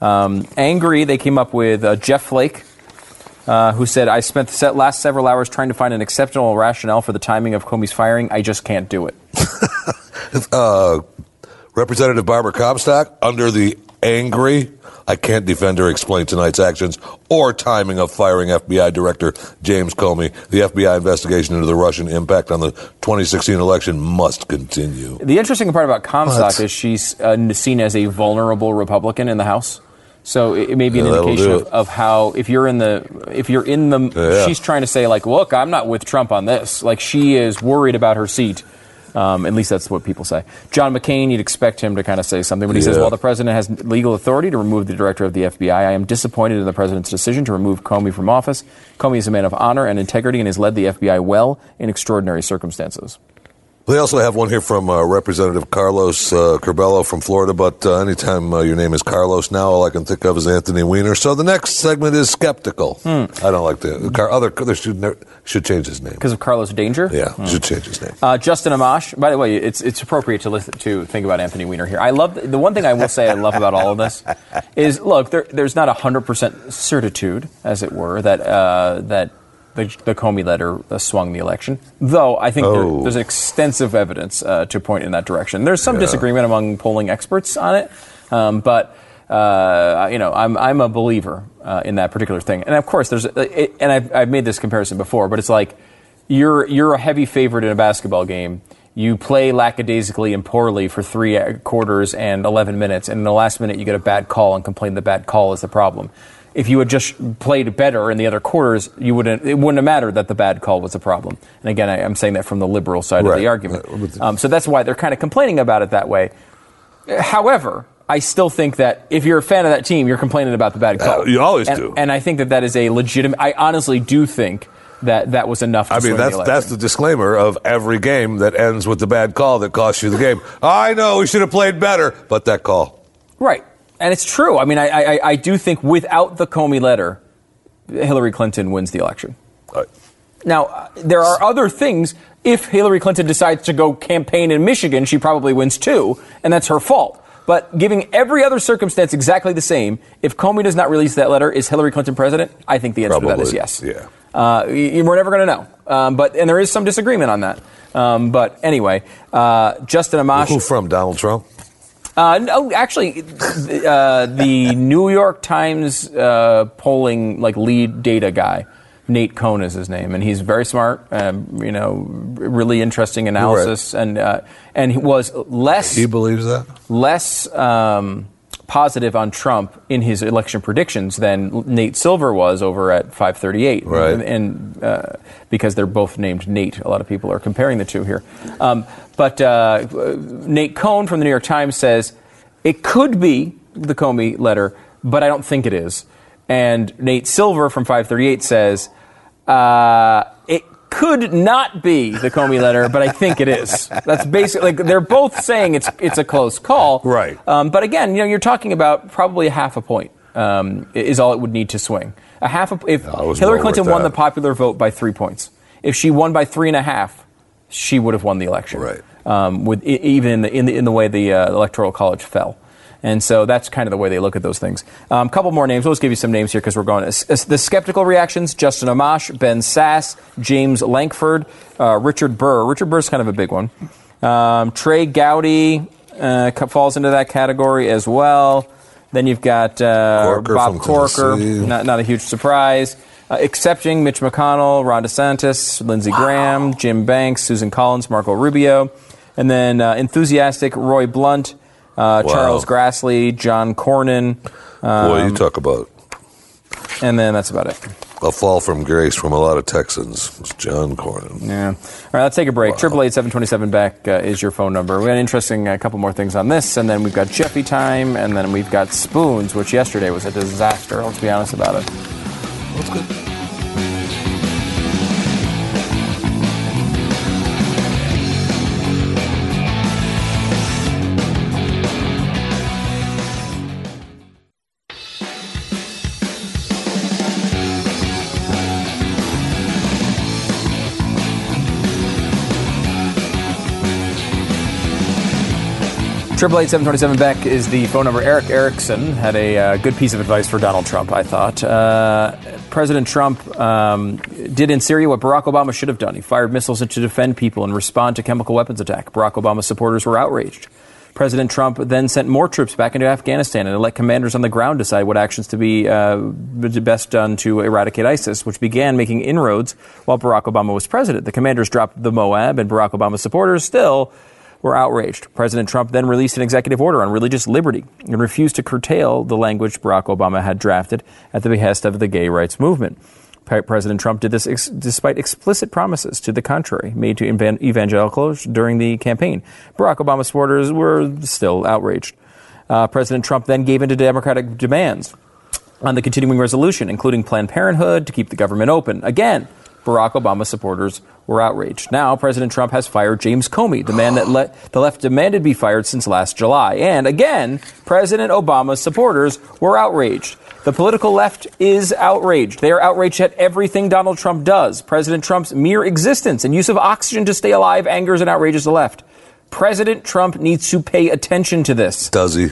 Um, angry, they came up with uh, Jeff Flake, uh, who said, I spent the last several hours trying to find an exceptional rationale for the timing of Comey's firing. I just can't do it. (laughs) uh, Representative Barbara Comstock, under the angry, I can't defend or explain tonight's actions or timing of firing FBI Director James Comey. The FBI investigation into the Russian impact on the 2016 election must continue. The interesting part about Comstock What? is she's uh, seen as a vulnerable Republican in the House. So it, it may be an Yeah, indication of, of how if you're in the if you're in the Yeah. she's trying to say like look I'm not with Trump on this like she is worried about her seat um, at least that's what people say. John McCain you'd expect him to kind of say something but he says Yeah. while the president has legal authority to remove the director of the FBI I am disappointed in the president's decision to remove Comey from office. Comey is a man of honor and integrity and has led the FBI well in extraordinary circumstances They also have one here from uh, Representative Carlos uh, Curbelo from Florida, but uh, anytime uh, your name is Carlos now, all I can think of is Anthony Weiner. So the next segment is skeptical. I don't like the Car- other. They should, should change his name. because of Carlos Danger Yeah, should change his name. Uh, Justin Amash. By the way, it's it's appropriate to listen to think about Anthony Weiner here. I love the one thing I will say I love about all of this is look there, there's not hundred percent certitude, as it were, that uh, that the, the Comey letter uh, swung the election. Though I think there, Oh. there's extensive evidence uh, to point in that direction. There's some disagreement among polling experts on it, um, but. Uh, you know, I'm I'm a believer uh, in that particular thing, and of course, there's it, and I've, I've made this comparison before, but it's like you're you're a heavy favorite in a basketball game. You play lackadaisically and poorly for three uh, quarters and 11 minutes, and in the last minute you get a bad call and complain the bad call is the problem. If you had just played better in the other quarters, you wouldn't. It wouldn't have mattered that the bad call was a problem. And again, I, I'm saying that from the liberal side of the argument. Uh, Um, so that's why they're kind of complaining about it that way. However, I still think that if you're a fan of that team, you're complaining about the bad call. Uh, you always And- do. And I think that that is a legitimate. I honestly do think that that was enough. To I mean, swing the that's that's the disclaimer of every game that ends with the bad call that costs you the game. I know we should have played better, but that call. Right. And it's true. I mean, I, I, I do think without the Comey letter, Hillary Clinton wins the election. Uh, Now, uh, there are other things. If Hillary Clinton decides to go campaign in Michigan, she probably wins too, and that's her fault. But giving every other circumstance exactly the same, if Comey does not release that letter, is Hillary Clinton president? I think the answer to that is Probably, yes. yeah. Uh, we're never going to know. Um, but and there is some disagreement on that. Um, but anyway, uh, Justin Amash. Who from Donald Trump? Uh, no, actually, uh, the New York Times uh, polling like lead data guy, Nate Cohn is his name, and he's very smart. Um, you know, really interesting analysis, and uh, and he was less He believes that. less um, positive on Trump in his election predictions than Nate Silver was over at 538. Right. And, and, uh, because they're both named Nate, a lot of people are comparing the two here. Um, but uh, Nate Cohn from the New York Times says it could be the Comey letter, but I don't think it is. And Nate Silver from 538 says uh, could not be the Comey letter, but I think it is. That's basically like they're both saying it's it's a close call, Right. Um, but again, you know, you're talking about probably a half a point um, is all it would need to swing. A half a, if was Hillary Clinton won the popular vote by three points, if she won by three and a half, she would have won the election. Right. Um, with even in the, in the in the way the uh, electoral college fell. And so that's kind of the way they look at those things. A um, couple more names. We'll just give you some names here because we're going. The skeptical reactions Justin Amash, Ben Sasse, James Lankford, uh, Richard Burr. Richard Burr's kind of a big one. Um, Trey Gowdy uh, falls into that category as well. Then you've got uh, Corker Bob Corker, not, not a huge surprise. Uh, accepting Mitch McConnell, Ron DeSantis, Lindsey Graham, Jim Banks, Susan Collins, Marco Rubio, and then uh, enthusiastic Roy Blunt, uh, Wow. Charles Grassley, John Cornyn, Boy, Um, you talk about and then that's about it. a fall from grace from a lot of Texans. It's John Cornyn. Yeah. All right, let's take a break. Triple eight seven twenty seven Beck uh, is your phone number. We got an interesting a couple more things on this, and then we've got Jeffy time, and then we've got spoons, which yesterday was a disaster. Let's be honest about it. That's good. Triple eight seven twenty seven Beck is the phone number. Erick Erickson had a uh, good piece of advice for Donald Trump. I thought uh, President Trump um, did in Syria what Barack Obama should have done. He fired missiles to defend people and respond to chemical weapons attack. Barack Obama's supporters were outraged. President Trump then sent more troops back into Afghanistan and let commanders on the ground decide what actions to be uh, best done to eradicate ISIS, which began making inroads while Barack Obama was president. The commanders dropped the MOAB, and Barack Obama supporters still were outraged. President Trump then released an executive order on religious liberty and refused to curtail the language Barack Obama had drafted at the behest of the gay rights movement. President Trump did this ex- despite explicit promises to the contrary made to evan- evangelicals during the campaign. Barack Obama supporters were still outraged. Uh, President Trump then gave in to Democratic demands on the continuing resolution, including Planned Parenthood to keep the government open. Again, Barack Obama supporters were outraged. Now, President Trump has fired James Comey, the man that le- the left demanded be fired since last July. And again, President Obama's supporters were outraged. The political left is outraged. They are outraged at everything Donald Trump does. President Trump's mere existence and use of oxygen to stay alive angers and outrages the left. President Trump needs to pay attention to this. Does he?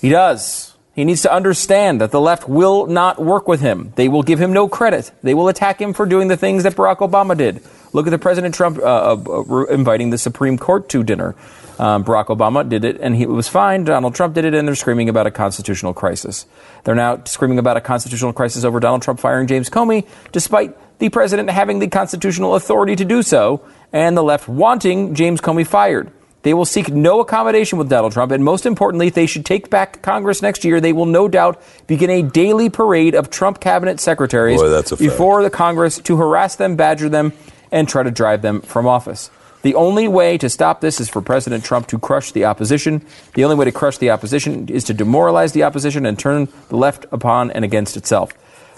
He does. He needs to understand that the left will not work with him. They will give him no credit. They will attack him for doing the things that Barack Obama did. Look at the President Trump uh, uh, uh, inviting the Supreme Court to dinner. Um, Barack Obama did it, and he, it was fine. Donald Trump did it, and they're screaming about a constitutional crisis. They're now screaming about a constitutional crisis over Donald Trump firing James Comey, despite the president having the constitutional authority to do so, and the left wanting James Comey fired. They will seek no accommodation with Donald Trump, and most importantly, if they should take back Congress next year, they will no doubt begin a daily parade of Trump cabinet secretaries Boy, that's a fact. before the Congress to harass them, badger them, and try to drive them from office. The only way to stop this is for President Trump to crush the opposition. The only way to crush the opposition is to demoralize the opposition and turn the left upon and against itself.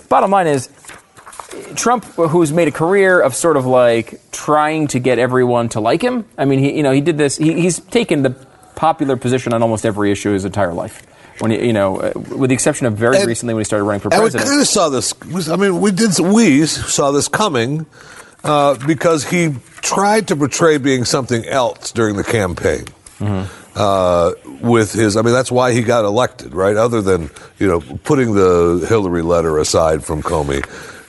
Bottom line is, Trump, who's made a career of sort of like trying to get everyone to like him. I mean, he, you know, he did this. He, he's taken the popular position on almost every issue his entire life. When he, you know, uh, with the exception of very And- recently when he started running for And we president. kind of saw this. I mean, we did. We saw this coming uh, because he tried to portray being something else during the campaign. Uh, with his, I mean, that's why he got elected, right? Other than you know putting the Hillary letter aside from Comey,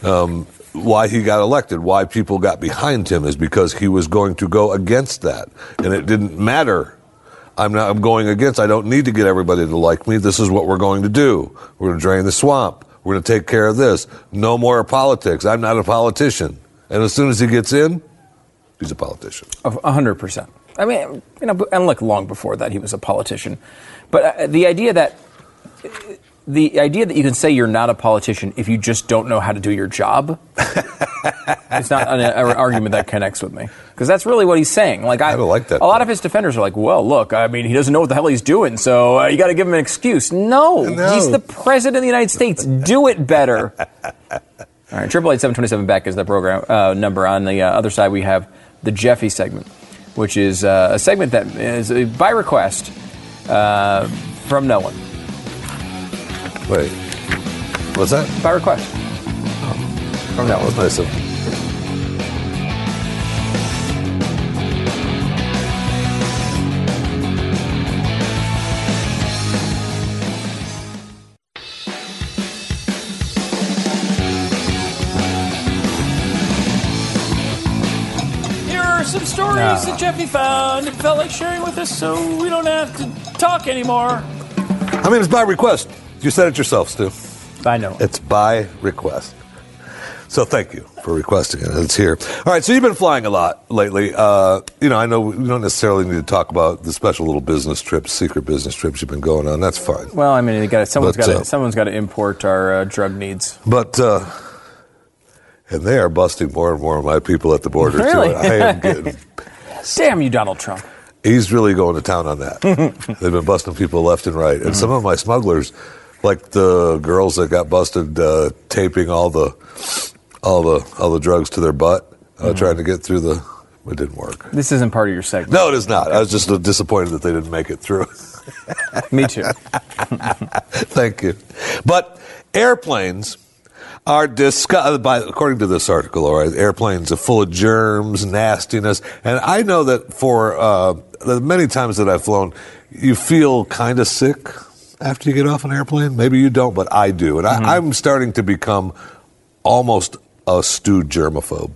um, why he got elected, why people got behind him, is because he was going to go against that, and it didn't matter I'm not. I'm going against. I don't need to get everybody to like me. This is what we're going to do. We're going to drain the swamp. We're going to take care of this. No more politics. I'm not a politician. And as soon as he gets in, he's a politician. A hundred percent. I mean, you know, and look, long before that, he was a politician. But uh, the idea that the idea that you can say you're not a politician if you just don't know how to do your job, (laughs) it's not an, an argument that connects with me because that's really what he's saying. Like I, don't like that A lot of his defenders are like, "Well, look, I mean, he doesn't know what the hell he's doing, so uh, you got to give him an excuse." No, No. he's the president of the United States. Do it better. (laughs) All right, triple eight seven twenty seven Beck is the program uh, number. On the uh, other side, we have the Jeffy segment, which is uh, a segment that is uh, by request uh, from no one. Wait, what's that? By request. Oh, oh that was nice of him. stories that Jeffy found and felt like sharing with us, so we don't have to talk anymore. I mean, it's by request. You said it yourself, Stu. I know. It's by request. So thank you for requesting it. It's here. All right. So you've been flying a lot lately. Uh, you know, I know we don't necessarily need to talk about the special little business trips, secret business trips you've been going on. That's fine. Well, I mean, you got someone's got uh, someone's got to import our uh, drug needs. But uh, and they are busting more and more of my people at the border. too. Really? I am getting. (laughs) Damn you, Donald Trump. He's really going to town on that. (laughs) They've been busting people left and right, and some of my smugglers, like the girls that got busted uh, taping all the all the all the drugs to their butt, uh, trying to get through the. It didn't work. This isn't part of your segment. No, it is not. I was just disappointed that they didn't make it through. (laughs) Me too. (laughs) Thank you. But airplanes are discussed by according to this article. All right, airplanes are full of germs, nastiness, and I know that for uh, the many times that I've flown, you feel kind of sick after you get off an airplane. Maybe you don't, but I do, and I, I'm starting to become almost a stewed germaphobe.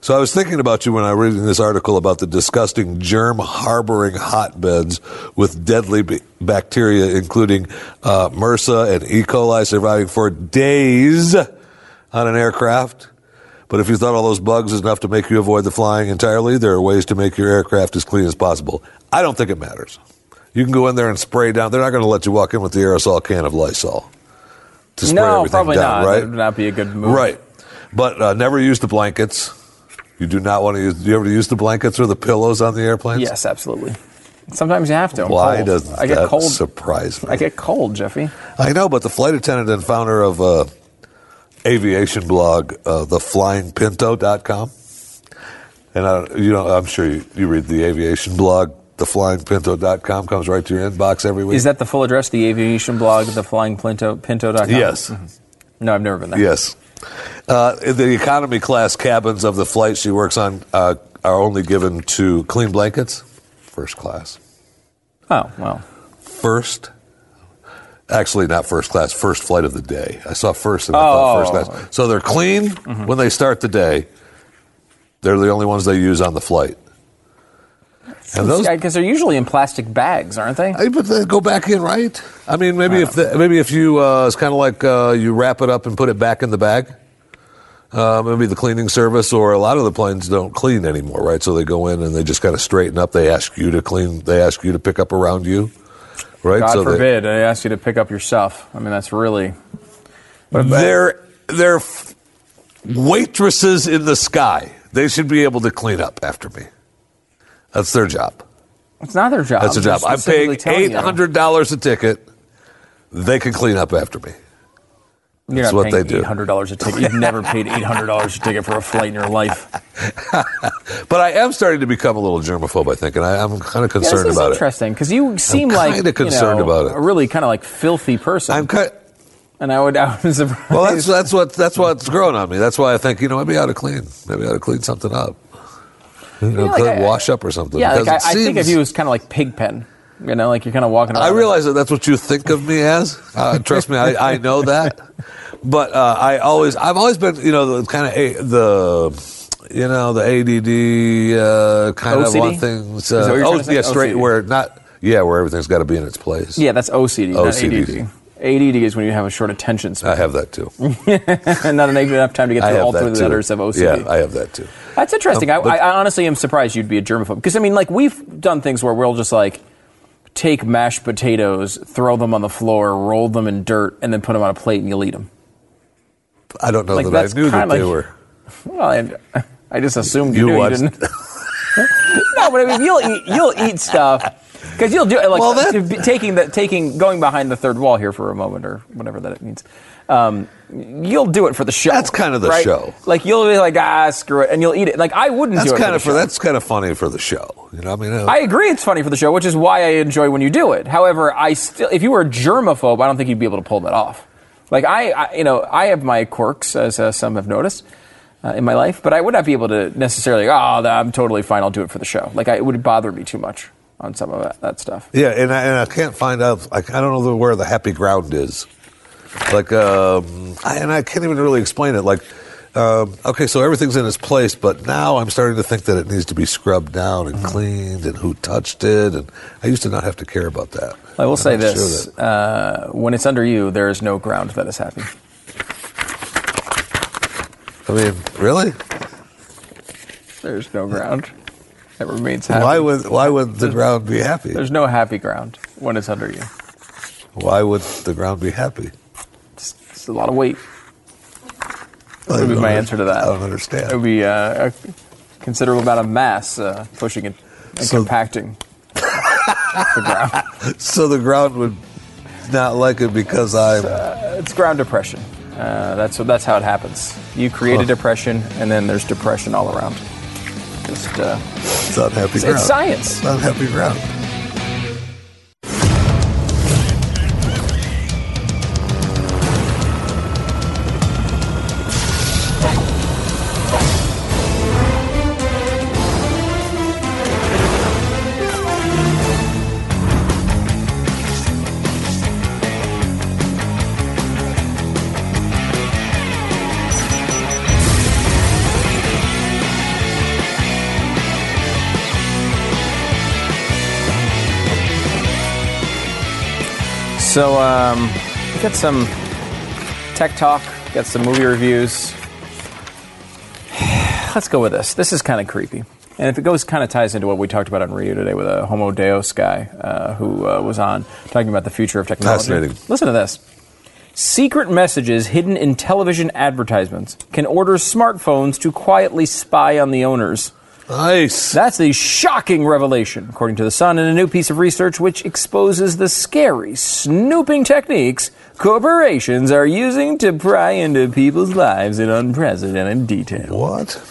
So I was thinking about you when I was reading this article about the disgusting germ harboring hotbeds with deadly b- bacteria, including uh, MRSA and E. coli, surviving for days on an aircraft. But if you thought all those bugs is enough to make you avoid the flying entirely, there are ways to make your aircraft as clean as possible. I don't think it matters. You can go in there and spray down. They're not going to let you walk in with the aerosol can of Lysol to spray no, everything probably down, not. right? That would not be a good move. Right. But uh, never use the blankets. You do not want to use. Do you ever use the blankets or the pillows on the airplanes? Yes, absolutely. Sometimes you have to. I'm Why cold. doesn't I get cold? surprise me? I get cold, Jeffy. I know, but the flight attendant and founder of uh, aviation blog, uh, theflyingpinto.com, and I, you know, I'm sure you, you read the aviation blog, theflyingpinto.com comes right to your inbox every week. Is that the full address? The aviation blog, the flying pinto, pinto.com? Yes. No, I've never been there. Yes. Uh, the economy class cabins of the flight she works on uh, are only given to clean blankets. First class. Oh, well. First. Actually, not first class. First flight of the day. I saw first and I Oh. thought first class. So they're clean when they start the day. They're the only ones they use on the flight. And those, Because they're usually in plastic bags, aren't they? Hey, but they go back in, right? I mean, maybe if the, maybe if you uh, it's kind of like uh, you wrap it up and put it back in the bag. Uh, maybe the cleaning service or a lot of the planes don't clean anymore, right? So they go in and they just kind of straighten up. They ask you to clean. They ask you to pick up around you, right? God so they- forbid I ask you to pick up your stuff. I mean, that's really. But They're they're f- waitresses in the sky. They should be able to clean up after me. That's their job. it's not their job. That's their job. I'm paying eight you. hundred dollars a ticket. They can clean up after me. You're That's what they do. Eight hundred dollars a ticket. You've never paid (laughs) eight hundred dollars a ticket for a flight in your life. (laughs) But I am starting to become a little germaphobe. I think, and I, I'm kind of Yeah, concerned is about it. interesting because you seem like kinda you concerned know, about it. a really kind of like filthy person. I'm kind. and I would, (laughs) I was surprised. Well, that's that's what that's what's growing on me. That's why I think you know maybe I ought to clean. Maybe I ought to clean something up. You know, like I- wash up or something. yeah, like I, I think of you as kind of like Pigpen. You know, like you're kind of walking around. I realize that that's what you think of me as. Uh, trust me, I, I know that. But uh, I always, I've always been, you know, the kind of a, the, you know, the ADD uh, kind of OCD? one things. Is that what Uh, you're oh, yeah, straight OCD. where not, yeah, where everything's got to be in its place. Yeah, that's OCD, OCD. ADD. Is when you have a short attention span. I have that too. (laughs) and not enough time to get through all three letters of OCD. Yeah, I have that too. That's interesting. Um, I, I honestly am surprised you'd be a germaphobe because I mean, like we've done things where we'll just like take mashed potatoes, throw them on the floor, roll them in dirt, and then put them on a plate and you'll eat them. I don't know Like, that that's I knew that kinda they like- were. (laughs) Well, I, I just assumed you, You knew watched- you didn't. (laughs) (laughs) no, but I mean, you'll eat you'll eat stuff because you'll do like Well, that- taking the taking going behind the third wall here for a moment or whatever that it means. Um, you'll do it for the show. That's kind of the right? show. Like you'll be like ah screw it, and you'll eat it. Like I wouldn't That's do it kind for of the for show. that's kind of funny for the show. You know, I mean, uh, I agree, it's funny for the show, which is why I enjoy when you do it. However, I still, if you were a germaphobe, I don't think you'd be able to pull that off. Like I, I you know, I have my quirks, as uh, some have noticed uh, in my life, but I would not be able to necessarily. Oh, I'm totally fine. I'll do it for the show. Like I, it would bother me too much on some of that, that stuff. Yeah, and I, and I can't find out. Like, I don't know where the happy ground is. Like, um, I, and I can't even really explain it. Like, Um, okay, so everything's in its place, but now I'm starting to think that it needs to be scrubbed down and cleaned, and who touched it. And I used to not have to care about that. I will I'm say not sure this: that- uh, when it's under you, there is no ground that is happy. I mean, really? There's no ground that remains happy. Why would why would the ground be happy? There's no happy ground when it's under you. Why would the ground be happy? It's, it's a lot of weight. That would be my answer to that. I don't understand. It would be uh, a considerable amount of mass uh, pushing it and So- compacting the ground. (laughs) So the ground would not like it because I'm. It's ground depression. Uh, that's that's how it happens. You create a depression, and then there's depression all around. Just uh, It's unhappy it's, ground. it's science. It's unhappy ground. So um, we got some tech talk, got some movie reviews. (sighs) Let's go with this. This is kind of creepy. And if it goes, kind of ties into what we talked about on radio today with a Homo Deus guy uh, who uh, was on talking about the future of technology. Fascinating. Listen to this. Secret messages hidden in television advertisements can order smartphones to quietly spy on the owners. Nice. That's a shocking revelation, according to The Sun, in a new piece of research which exposes the scary snooping techniques corporations are using to pry into people's lives in unprecedented detail. What?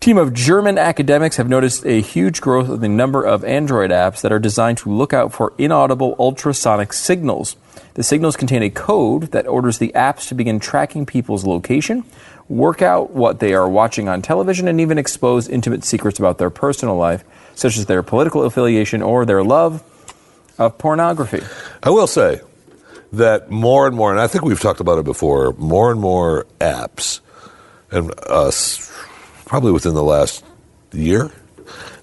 Team of German academics have noticed a huge growth in the number of Android apps that are designed to look out for inaudible ultrasonic signals. The signals contain a code that orders the apps to begin tracking people's location, work out what they are watching on television, and even expose intimate secrets about their personal life, such as their political affiliation or their love of pornography. I will say that more and more, and I think we've talked about it before, more and more apps, and us, probably within the last year,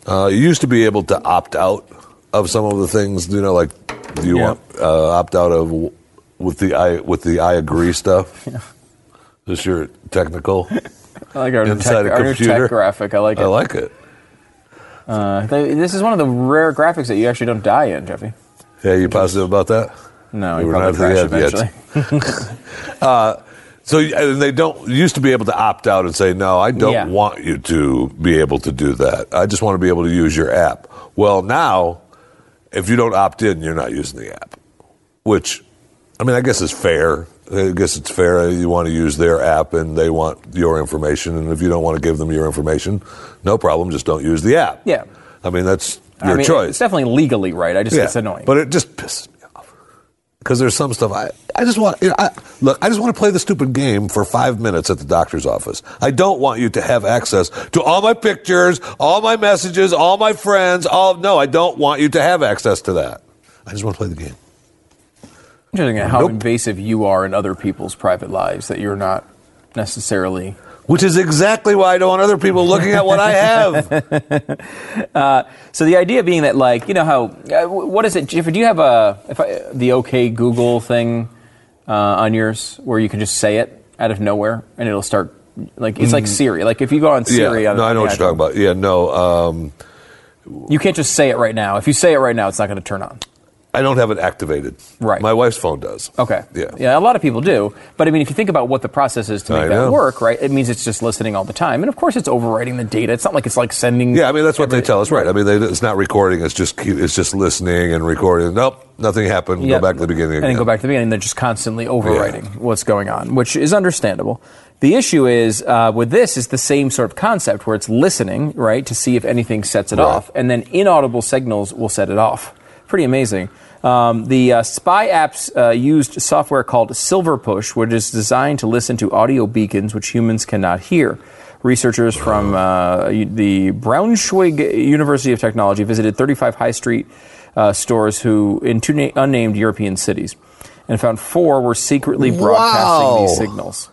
uh, you used to be able to opt out of some of the things, you know, like do you Yeah. want uh, opt out of with the I with the I agree stuff. (laughs) This your technical. (laughs) I like our, Inside tech, a our computer. tech graphic. I like it. I like it. Uh, they, this is one of the rare graphics that you actually don't die in, Jeffy. Yeah, you positive about that? No, you were probably not crash there yet. eventually. (laughs) (laughs) So and they don't used to be able to opt out and say, "No, I don't Yeah. want you to be able to do that. I just want to be able to use your app." Well, now, if you don't opt in, you're not using the app, which, I mean, I guess is fair. I guess it's fair. Uh, you want to use their app, and they want your information. And if you don't want to give them your information, no problem. Just don't use the app. Yeah. I mean, that's I your choice. It's definitely legally right. I just Yeah, it's annoying. But it just pisses me off because there's some stuff I, I just want. You know, I, look, I just want to play the stupid game for five minutes at the doctor's office. I don't want you to have access to all my pictures, all my messages, all my friends. All no, I don't want you to have access to that. I just want to play the game. Interesting how Nope. invasive you are in other people's private lives that you're not necessarily. Which is exactly why I don't want other people looking at what I have. (laughs) So the idea being that, like, you know how uh, what is it? If do you have a if I, the OK Google thing uh, on yours where you can just say it out of nowhere and it'll start like it's like Siri. Like if you go on Siri, Mm. yeah, no, I know what you're talking about. Yeah, no, um, You can't just say it right now. If you say it right now, it's not going to turn on. I don't have it activated. Right. My wife's phone does. Okay. Yeah. Yeah, a lot of people do. But I mean, if you think about what the process is to make I that know. work, right? It means it's just listening all the time, and of course, it's overwriting the data. It's not like it's like sending. Yeah, I mean that's what they tell us, right? I mean, they, it's not recording; it's just it's just listening and recording. Nope, nothing happened. Yeah. Go back to the beginning, and again. go back to the beginning. They're just constantly overwriting what's going on, which is understandable. The issue is uh, with this is the same sort of concept where it's listening, right, to see if anything sets it Right. off, and then inaudible signals will set it off. Pretty amazing. Um, the uh, spy apps uh, used software called Silverpush, which is designed to listen to audio beacons which humans cannot hear. Researchers from uh, the Braunschweig University of Technology visited 35 high street uh, stores who in two na- unnamed European cities and found four were secretly broadcasting Wow. these signals.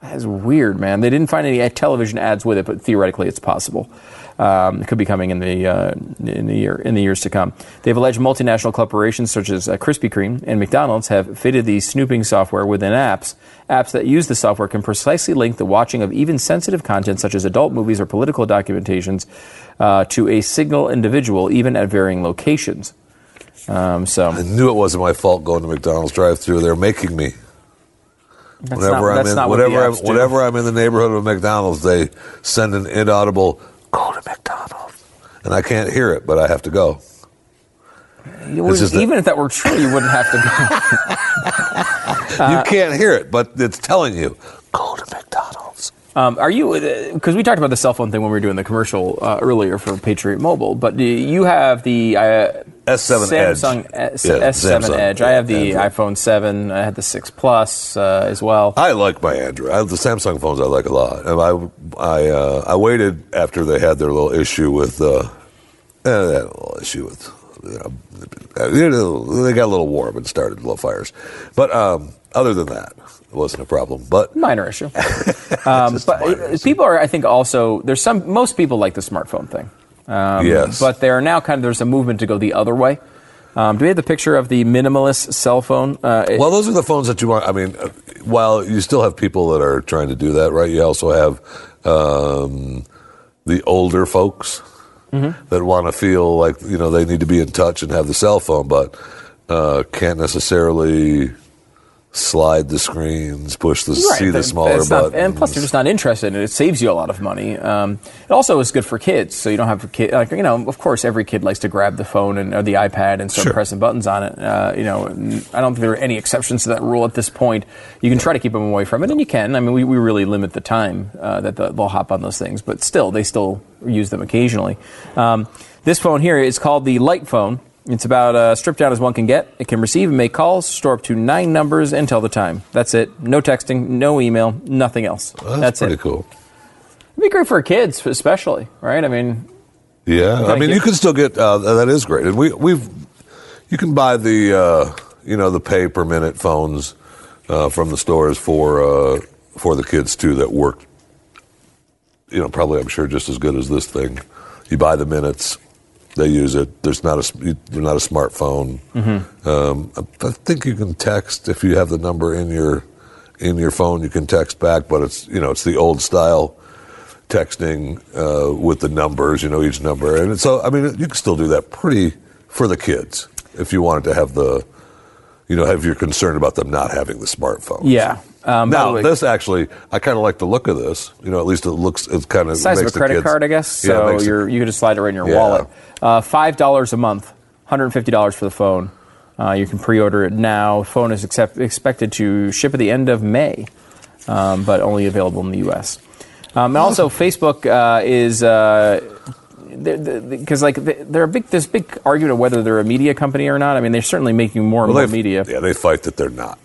That's weird, man. They didn't find any uh, television ads with it, but theoretically, it's possible. Um, could be coming in the uh, in the year in the years to come. They've alleged multinational corporations such as uh, Krispy Kreme and McDonald's have fitted the snooping software within apps. Apps that use the software can precisely link the watching of even sensitive content, such as adult movies or political documentations, uh, to a single individual, even at varying locations. Um, so I knew it wasn't my fault going to McDonald's drive-through. They're making me. that's whenever not, I'm that's in, not what whenever I'm, whenever I'm in the neighborhood of a McDonald's, they send an inaudible "Go to McDonald's," and I can't hear it, but I have to go. Wouldn't- that- even if that were true, you wouldn't have to go. (laughs) you can't hear it, but it's telling you go to McDonald's. Um, are you? Because we talked about the cell phone thing when we were doing the commercial uh, earlier for Patriot Mobile, but do you have the uh, S7 Samsung Edge. S- Yeah, S7 Samsung. Edge. I have the Android. iPhone 7. I had the 6 Plus uh, as well. I like my Android. I, the Samsung phones I like a lot. And I I uh, I waited after they had their little issue with uh, eh, they had a little issue with uh, you know, they got a little warm and started little fires. But um, other than that, it wasn't a problem. But Minor issue. (laughs) um, but minor uh, issue. people are, I think, also there's some. Most people like the smartphone thing. Um, Yes. But there are now kind of there's a movement to go the other way. Um, do we have the picture of the minimalist cell phone? Uh, Well, those are the phones that you want. I mean, uh, while you still have people that are trying to do that, right? You also have um, the older folks Mm-hmm. that want to feel like you know they need to be in touch and have the cell phone, but uh, can't necessarily slide the screens, push the Right, see the that- smaller not- buttons. and plus, they're just not interested in it. It saves you a lot of money. Um, it also is good for kids, so you don't have a kid. Like you know, of course, every kid likes to grab the phone and or the iPad and start Sure. pressing buttons on it. Uh, you know, I don't think there are any exceptions to that rule at this point. You can try to keep them away from it, and you can. I mean, we, we really limit the time uh, that the, they'll hop on those things, but still, they still use them occasionally. Um, this phone here is called the Light Phone. It's about uh, stripped down as one can get. It can receive and make calls, store up to nine numbers, and tell the time. That's it. No texting, no email, nothing else. Well, that's, That's pretty it. cool. It'd be great for kids, especially, right? I mean, Yeah, I mean, you can still get uh, that is great, and we we've you can buy the uh, you know the pay per minute phones uh, from the stores for uh, for the kids too that work. You know, probably I'm sure just as good as this thing. You buy the minutes, they use it. There's not a they're not a smartphone. Um, I, think you can text if you have the number in your in your phone. You can text back, but it's you know it's the old style texting uh, with the numbers, you know, each number. And so, I mean, you can still do that pretty for the kids if you wanted to have the, you know, have you're concerned about them not having the smartphone. yeah. Um, Now, way, this actually, I kind of like the look of this. You know, at least it looks, it's kind of size of a credit kids- card, I guess. So the- you're, you can just slide it right in your Yeah. wallet. Uh, Five dollars a month, hundred and fifty dollars for the phone. Uh, you can pre-order it now. Phone is accept, expected to ship at the end of May, um, but only available in the U.S. Um, and also, Facebook uh, is because like they- they're a big. There's a big argument of whether they're a media company or not. I mean, they're certainly making more and Well, more media. Yeah, they fight that they're not.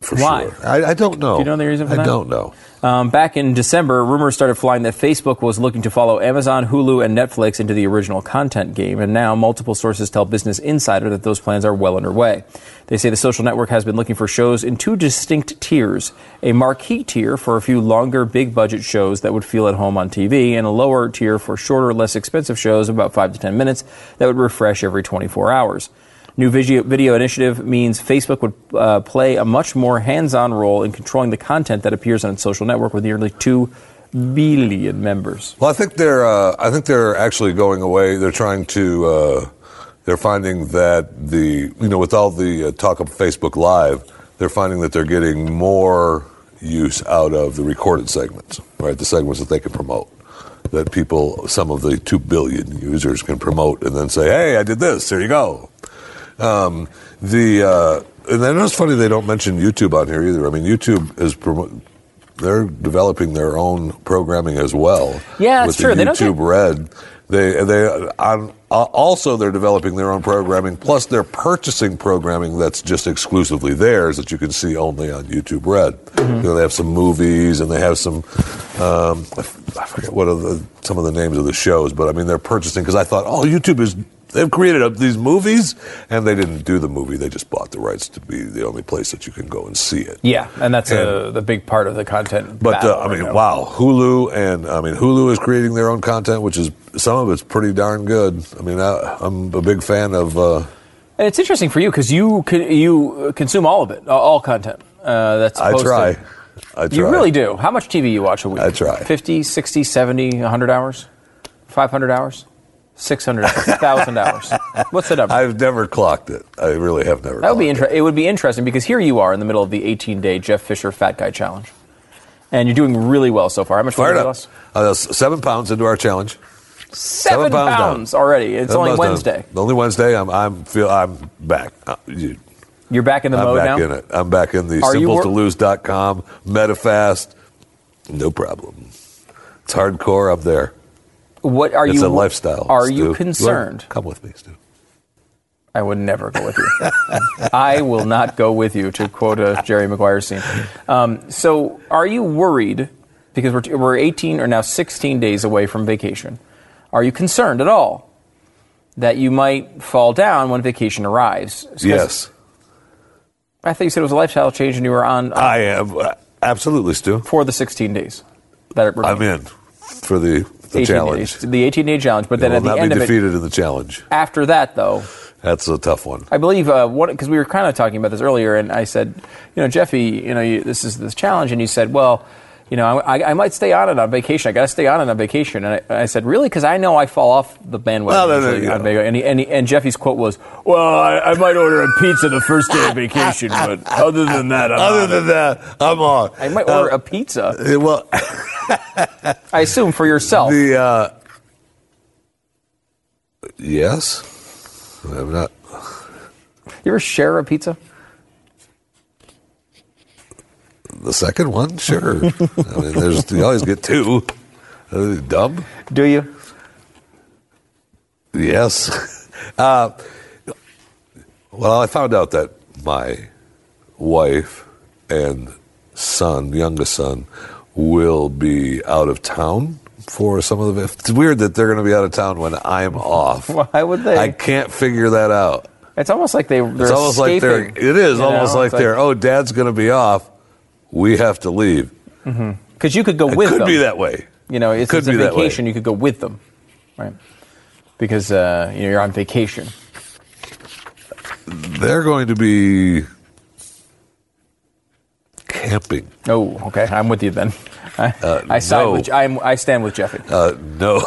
For Why? sure. I, I don't know. Do you know the reason for I that? I don't know. Um, back in December, rumors started flying that Facebook was looking to follow Amazon, Hulu, and Netflix into the original content game, and now multiple sources tell Business Insider that those plans are well underway. They say the social network has been looking for shows in two distinct tiers a marquee tier for a few longer, big budget shows that would feel at home on TV, and a lower tier for shorter, less expensive shows of about 5 to 10 minutes that would refresh every 24 hours. New video, initiative means Facebook would uh, play a much more hands-on role in controlling the content that appears on its social network with nearly two billion members. Well, I think they're. Uh, I think they're actually going away. They're trying to. Uh, they're finding that the you know with all the uh, talk of Facebook Live, they're finding that they're getting more use out of the recorded segments, right? The segments that they can promote. That people, some of the two billion users can promote and then say, "Hey, I did this. There you go." Um, the uh, and then it's funny they don't mention YouTube on here either. I mean, YouTube is promo- they're developing their own programming as well. Yeah, it's with the true. They don't YouTube Red. They they on, uh, also they're developing their own programming. Plus, they're purchasing programming that's just exclusively theirs that you can see only on YouTube Red. Mm-hmm. You know, they have some movies and they have some. Um, I forget what are the, some of the names of the shows, but I mean they're purchasing because I thought, oh, YouTube is they've created up these movies, and they didn't do the movie. They just bought the rights to be the only place that you can go and see it. Yeah, and that's a, the big part of the content. But uh, I mean, now. wow, Hulu and I mean Hulu is creating their own content, which is some of it's pretty darn good. I mean, I, I'm a big fan of. Uh, And it's interesting for you because you you consume all of it, all content. Uh, that's I try. I try. You really do. How much TV you watch a week? I try. 50, 60, 70, 100 hours? 500 hours? 600 hours? 1,000 hours? What's the number? (laughs) I've never clocked it. I really have never. that would be clocked inter- it would be interesting because here you are in the middle of the 18-day Jeff Fisher Fat Guy Challenge. And you're doing really well so far. How much weight have you lost? Uh, seven pounds into our challenge. Seven, pounds pounds, already. It's Seven only pounds down. Wednesday. Only Wednesday. I'm. I'm feel. I'm back. Uh, you- You're back in the I'm mode back now? in it. I'm back in the Are you wor- simpletolose.com MetaFast. No problem. It's hardcore up there. What are It's you a lifestyle. Are you Stu. concerned? Come with me, Stu. I would never go with you. (laughs) I will not go with you, to quote a Jerry Maguire scene. Um, so, are you worried because we're, we're 18 or now 16 days away from vacation? Are you concerned at all that you might fall down when vacation arrives? Yes, I thought you said it was a lifestyle change and you were on, on I am. Uh, absolutely, Stu. for the 16 days. That it. I'm in for the, the 18 challenge. Days, the 18 day challenge, but then at the end of it, defeated in the challenge. after that, though, That's a tough one. I believe uh, what because we were kind of talking about this earlier, and I said, you know, Jeffy, you know, you, this is this challenge, and you said, well, you know, I, I might stay on it on vacation. I got to stay on it on vacation, and I, I said, really, because I know I fall off the bandwagon Well, uh, usually you on vacation. And, he, and, he, and Jeffy's quote was, well, I, I might order a pizza the first day of vacation, but other than that, I'm Other than it." that, I'm on. I might order a pizza. Uh, well, I assume for yourself. the uh, yes, I'm not. you ever share a pizza? The second one, sure. (laughs) I mean, there's you always get two. Uh, dumb. Do you? Yes. (laughs) Uh, well, I found out that my wife and son, youngest son, will be out of town for some of the. It's weird that they're going to be out of town when I'm off. (laughs) Why would they? I can't figure that out. It's almost like they. They're It's almost like they're. It is almost know? like It's they're. Oh, Dad's going to be off. We have to leave. because you could go with them. It with could them. be that way. You know, it's, Could it's a be that way. vacation. You could go with them, right? Because uh, you know you're on vacation. They're going to be camping. Oh, okay. I'm with you then. I, I side no. with. I'm, I stand with Jeffy. Uh, no.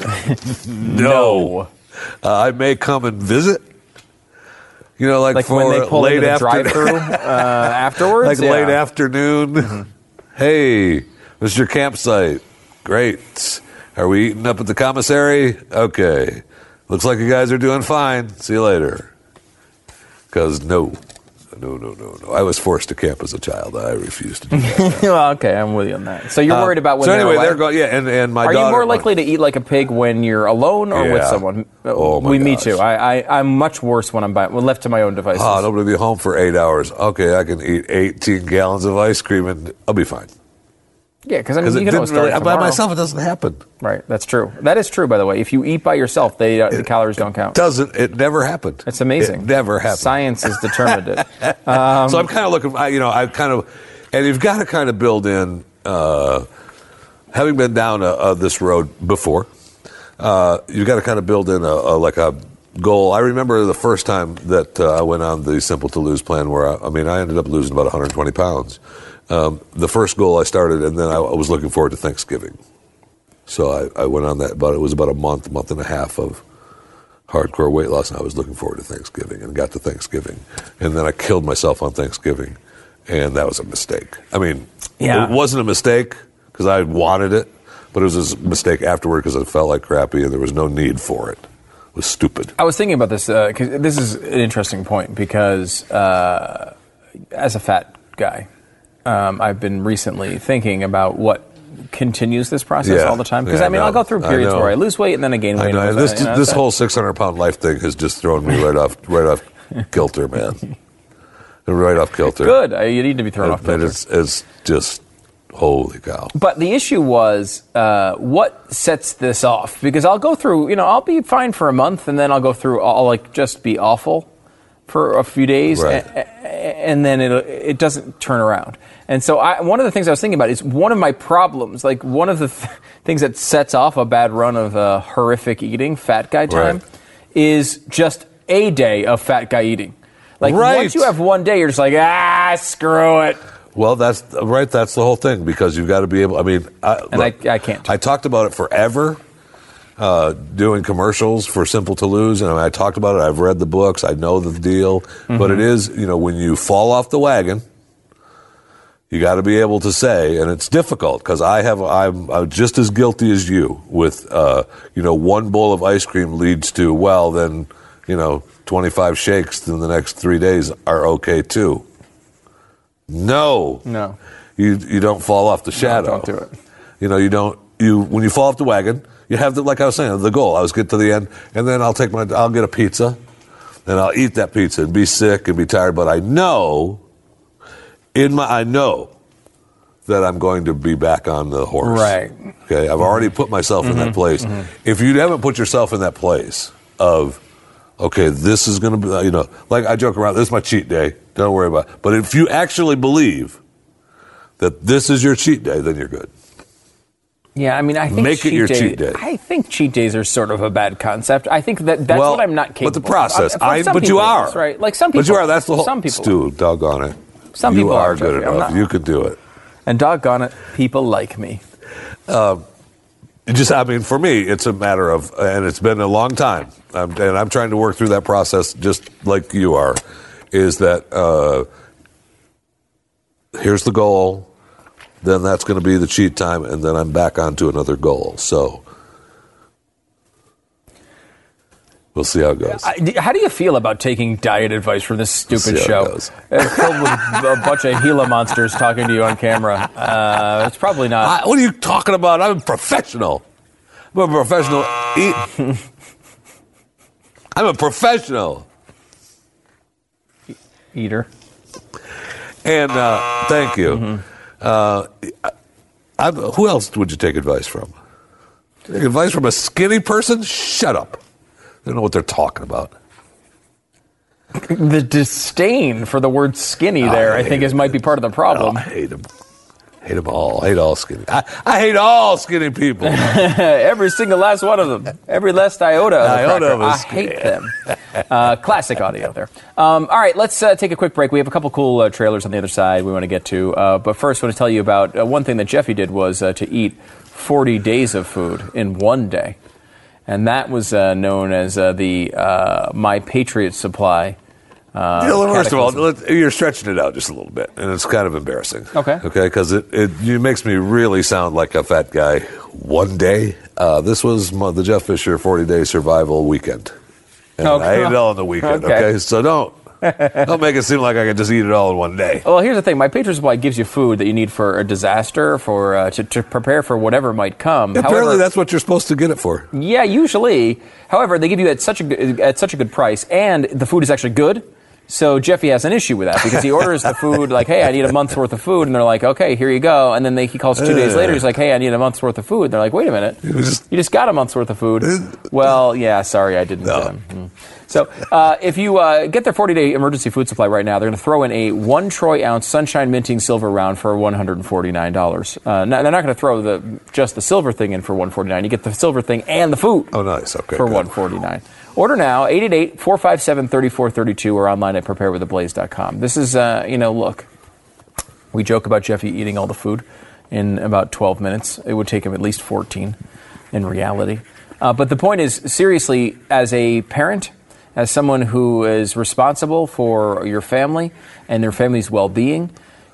(laughs) (laughs) no. Uh, I may come and visit. You know, like, Like for when they pull late into the after- drive-through uh, (laughs) afterwards. like yeah. late afternoon. (laughs) Hey, this is your campsite. Great. Are we eating up at the commissary? Okay. Looks like you guys are doing fine. See you later. Because no, no, no, no, no. I was forced to camp as a child. I refused to do that. (laughs) well, okay, I'm with you on that. So you're worried about when Uh, so they're anyway, they're going. Yeah, and, and my Are daughter. you more likely to eat like a pig when you're alone or with someone? Oh, my we, gosh. too. I, I, I'm much worse when I'm by, when left to my own devices. Oh, gonna be home for eight hours. Okay, I can eat 18 gallons of ice cream and I'll be fine. Yeah, because I mean, you can always really, start by myself, it doesn't happen. Right, that's true. That is true, by the way. If you eat by yourself, they, uh, the calories don't count. Doesn't it? Never happened. It's amazing. It never happened. Science has determined it. (laughs) so I'm kind of looking. I, you know, I kind of, and you've got to kind of build in. Uh, having been down uh, uh, this road before, uh, you've got to kind of build in a, a like a goal. I remember the first time that uh, I went on the Simple to Lose plan, where I, I mean, I ended up losing about 120 pounds. Um, the first goal I started, and then I, I was looking forward to Thanksgiving. So I, I went on that, but it was about a month, month and a half of hardcore weight loss, and I was looking forward to Thanksgiving, and got to Thanksgiving, and then I killed myself on Thanksgiving, and that was a mistake. I mean, Yeah. it wasn't a mistake because I wanted it, but it was a mistake afterward because I felt like crappy, and there was no need for it. It was stupid. I was thinking about this because this is an interesting point because uh, as a fat guy, um, I've been recently thinking about what continues this process Yeah. all the time. Because Yeah, I mean, I I'll go through periods know. where I lose weight and then I gain weight. I and and this weight, you know, this whole 600 pound life thing has just thrown me right off right off kilter, man. right off kilter. good. I, you need to be thrown off kilter. it's, it's just Holy cow! But the issue was uh, what sets this off? Because I'll go through, you know, I'll be fine for a month, and then I'll go through, I'll like just be awful for a few days, Right. a- a- and then it it doesn't turn around. And so, I, one of the things I was thinking about is one of my problems, like one of the th- things that sets off a bad run of uh, horrific eating, fat guy time, Right. is just a day of fat guy eating. Like Right. once you have one day, you're just like, ah, screw it. Well, that's right. That's the whole thing because you've got to be able. I mean, I, And look, I- I can't. I talked about it forever, uh, doing commercials for Simple to Lose, and I talked about it. I've read the books. I know the deal, Mm-hmm. but it is you know when you fall off the wagon, you got to be able to say, and it's difficult because I have I'm, I'm just as guilty as you with uh, you know one bowl of ice cream leads to well then you know 25 shakes in the next three days are okay too. No, No. you you don't fall off the shadow. don't do it. You know, you don't you when you fall off the wagon, you have the like I was saying, the goal. I was get to the end, and then I'll take my I'll get a pizza, and I'll eat that pizza and be sick and be tired. But I know, in my I know that I'm going to be back on the horse. Right. Okay. I've already put myself in that mm-hmm. place. Mm-hmm. If you haven't put yourself in that place of okay, this is going to be, you know, like I joke around, this is my cheat day. Don't worry about it. But if you actually believe that this is your cheat day, then you're good. Yeah, I mean, I think Make it cheat your day- cheat day. I think cheat days are sort of a bad concept. I think that that's well, what I'm not capable. Of. But the process, of. For I, but you are that's right? Like some people, But you are. That's the whole. Some people, Stu, doggone it. Some you people are are, good Jeffrey. Enough. You could do it. and doggone it, people like me. It just, I mean, for me, it's a matter of, and it's been a long time, um, and I'm trying to work through that process just like you are. Is that uh, here's the goal, then that's going to be the cheat time, and then I'm back onto another goal. So we'll see how it goes. How do you feel about taking diet advice from this stupid see how it show? goes. (laughs) It's filled with a bunch of Gila monsters talking to you on camera. Uh, it's probably not. I- what are you talking about? I'm a professional. I'm a professional. Eat. I'm a professional. Eater. And uh, thank you. Uh, I, who else would you take advice from? Take advice from a skinny person? Shut up. They don't know what they're talking about. The disdain for the word skinny there, I, hate think, is might be part of the problem. I hate them. Hate them all. Hate all skinny. I, I hate all skinny people. (laughs) Every single last one of them. Every last iota of, Iota of I hate them. Uh, classic audio there. Um, all right, let's uh, take a quick break. We have a couple cool uh, trailers on the other side we want to get to. Uh, but first, I want to tell you about uh, one thing that Jeffy did was uh, to eat 40 days of food in one day. And that was uh, known as uh, the uh, My Patriot Supply. Uh, first of all, you're stretching it out just a little bit, and it's kind of embarrassing. Okay. Okay, because it, it makes me really sound like a fat guy. One day, uh, this was my, the Jeff Fisher 40 day survival weekend, and Okay. I ate it all on the weekend. Okay. Okay, so don't (laughs) don't make it seem like I can just eat it all in one day. Well, here's the thing. My Patriot Supply gives you food that you need for a disaster, for uh, to, to prepare for whatever might come. Apparently, However- that's what you're supposed to get it for. Yeah, usually. However, they give you at such a at such a good price, and the food is actually good. So Jeffy has an issue with that because he orders the food like, "Hey, I need a month's worth of food," and they're like, "Okay, here you go." And then they, he calls two days later. He's like, "Hey, I need a month's worth of food." And they're like, "Wait a minute, you just got a month's worth of food." well, yeah, sorry, I didn't. No. mm. So, uh, if you uh, get their 40 day emergency food supply right now, they're going to throw in a one troy ounce sunshine minting silver round for $149. Uh, no, they're not going to throw the just the silver thing in for 149 You get the silver thing and the food Oh, nice. Okay, for good. 149 Order now, 888-457-3432 or online at preparewiththeblaze.com. This is, uh, you know, look, we joke about Jeffy eating all the food in about 12 minutes. It would take him at least 14 in reality. Uh, but the point is, seriously, as a parent, as someone who is responsible for your family and their family's well being,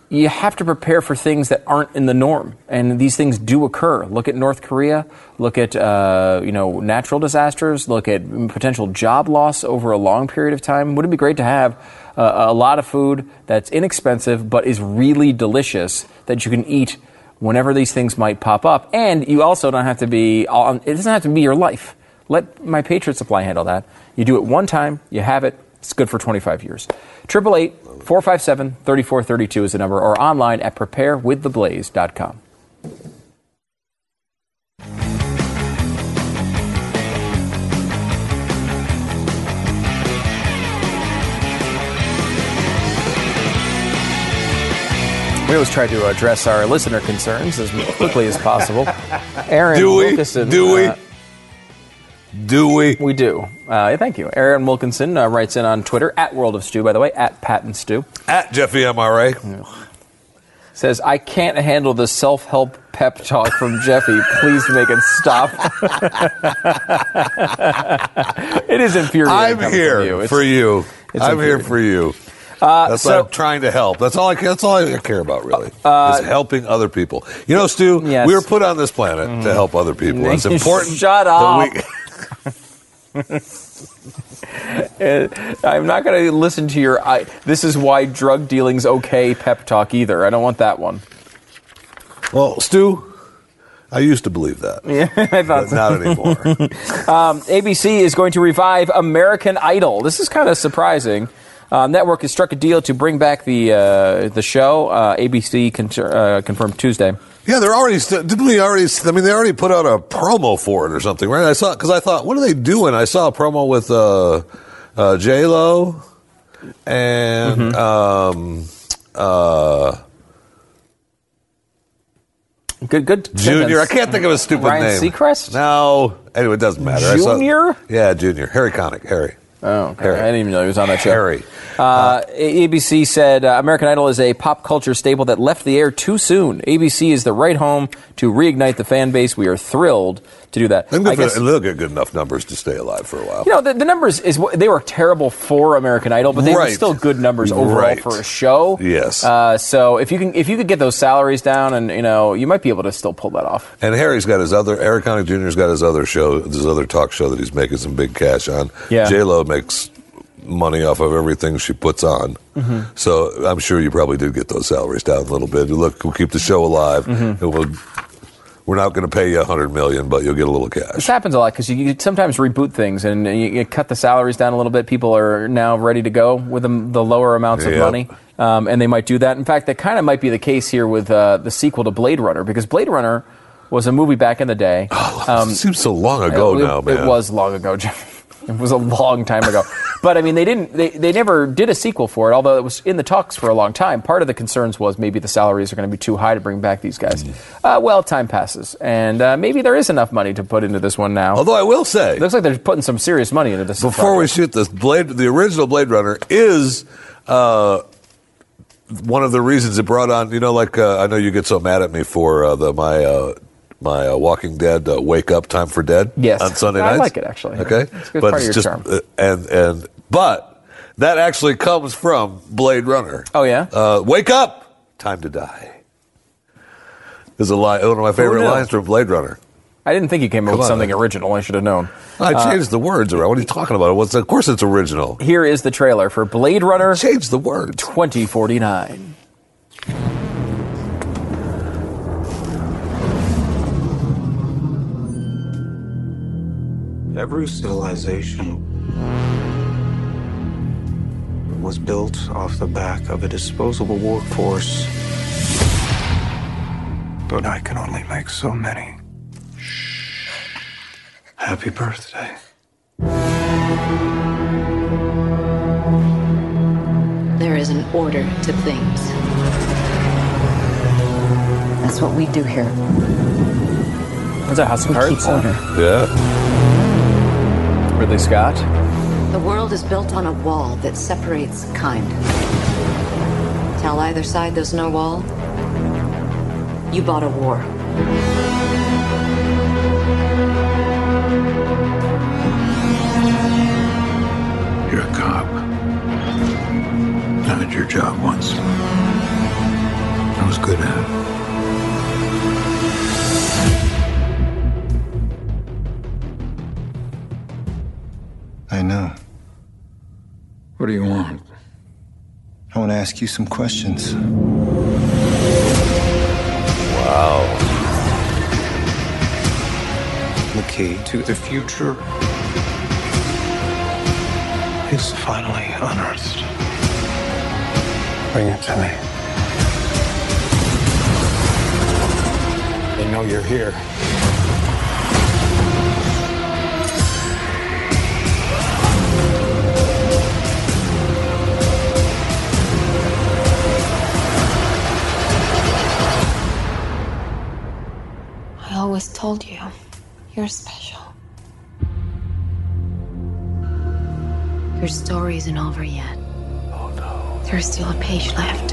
you have to prepare for things that aren't in the norm, and these things do occur. Look at North Korea. Look at uh, you know natural disasters. Look at potential job loss over a long period of time. Wouldn't it be great to have uh, a lot of food that's inexpensive but is really delicious that you can eat whenever these things might pop up, and you also don't have to be. On, it doesn't have to be your life. Let my Patriot Supply handle that. You do it one time, you have it, It's good for 25 years. 888 457 3432 is the number, or online at preparewiththeblaze.com. We always try to address our listener concerns as quickly as possible. (laughs) Aaron Do we? Wilkinson, Do we? uh, Do we? we do. Uh, thank you. Aaron Wilkinson uh, writes in on Twitter, at World of Stu, by the way, at Pat and Stu. At Jeffy MRA. Says, I can't handle the self help pep talk from (laughs) Jeffy. Please make it stop. it is infuriating. I'm here you. For you. I'm here for you. Uh, That's so- I'm trying to help. That's all I. That's all I care about, really. is helping other people. You know, Stu, Yes. Mm-hmm. we were put on this planet to help other people. It's (laughs) important. Shut up. (laughs) I'm not going to listen to your. I, this is why drug dealing's okay pep talk either. I don't want that one. well, Stu, I used to believe that, (laughs) Yeah, I thought but not anymore. (laughs) ABC is going to revive American Idol. This is kind of surprising. Uh, network has struck a deal to bring back the uh, the show. Uh, ABC con- uh, confirmed Tuesday. Yeah, they're already. Didn't we already? I mean, they already put out a promo for it or something, right? I saw because I thought, what are they doing? I saw a promo with uh, uh, J Lo and Mm-hmm. um, uh, Good, good. Junior. I can't think of a stupid Ryan name. Seacrest? No. Anyway, it doesn't matter. I saw- Junior? yeah, Junior. Harry Connick. Harry. Oh, okay. Harry. I didn't even know he was on that show. Harry. Uh, ABC said uh, American Idol is a pop culture staple that left the air too soon. ABC is the right home to reignite the fan base. We are thrilled to do that. I guess- they'll get good enough numbers to stay alive for a while. You know, the, the numbers is they were terrible for American Idol, but they were still good numbers overall Right. for a show. Yes. Uh, so if you can if you could get those salaries down, and you know, you might be able to still pull that off. And Harry's got his other, Harry Connick Jr.'s got his other show, his other talk show that he's making some big cash on. Yeah. J-Lo makes money off of everything she puts on. Mm-hmm. So I'm sure you probably did get those salaries down a little bit. Look, we'll keep the show alive. Mm-hmm. We'll, we're not going to pay you a hundred million, but you'll get a little cash. This happens a lot because you, you sometimes reboot things and you, you cut the salaries down a little bit. People are now ready to go with the, the lower amounts of Yep. money, um, and they might do that. In fact, that kind of might be the case here with uh, the sequel to Blade Runner because Blade Runner was a movie back in the day. Um, it seems so long ago it, now, man. It was long ago, Jeff. It was a long time ago. but I mean, they didn't. They, they never did a sequel for it, although it was in the talks for a long time. Part of the concerns was maybe the salaries are going to be too high to bring back these guys. Mm-hmm. Uh, well, time passes, and uh, maybe there is enough money to put into this one now. Although I will say, it looks like they're putting some serious money into this. before we shoot this, Blade, the original Blade Runner is uh, one of the reasons it brought on. You know, like uh, I know you get so mad at me for uh, the my uh, my uh, Walking Dead uh, Wake Up Time for Dead Yes. on Sunday I nights. I like it, actually. Okay, It's a good but part of it's your just uh, and and but that actually comes from Blade Runner. Oh, yeah? uh, Wake up, time to die. Is a line, one of my favorite knew? lines from Blade Runner. I didn't think you came up Come with on, something original. I should have known. I changed the words around. What are you talking about? What's, of course, it's original. Here is the trailer for Blade Runner Change the word. 2049. Every civilization was built off the back of a disposable workforce. But I can only make so many. Happy birthday. There is an order to things. That's what we do here. Is that House of We Cards? keep order. Yeah. Ridley Scott. The world is built on a wall that separates kind. Tell either side there's no wall. You bought a war. You're a cop. I did your job once. I was good at it. I know. What do you want? I want to ask you some questions. Wow. The key to the future is finally unearthed. Bring it to me. They know you're here. Told you, you're special. Your story isn't over yet. Oh no. There's still a page left.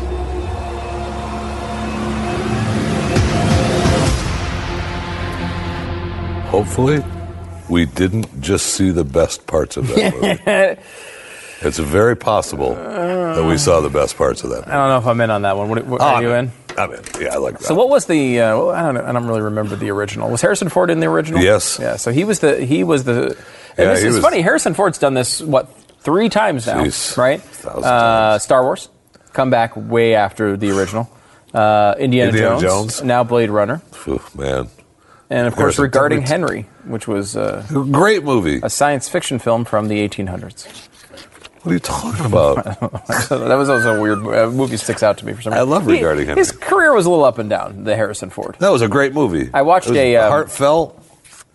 Hopefully, we didn't just see the best parts of that (laughs) movie. it's very possible that we saw the best parts of that. I don't know if I'm in on that one. What, what, are oh, you in. I'm in. Yeah, I like that. So what was the? Uh, well, I don't know. I don't really remember the original. Was Harrison Ford in the original? Yes. Yeah. So he was the. He was the. And Yeah, this is was- funny. Harrison Ford's done this what three times now, Jeez. right? Uh, Star Wars, come back way after the original. Uh, Indiana, Indiana Jones, Jones. now Blade Runner, man, and of course Harrison regarding. Henry, which was a great movie. a science fiction film from the 1800s. What are you talking about? (laughs) that was also a weird uh, movie. Sticks out to me for some reason. I love He- Regarding Henry. His career was a little up and down. The Harrison Ford. That was a great movie. I watched It was a, um, heartfelt.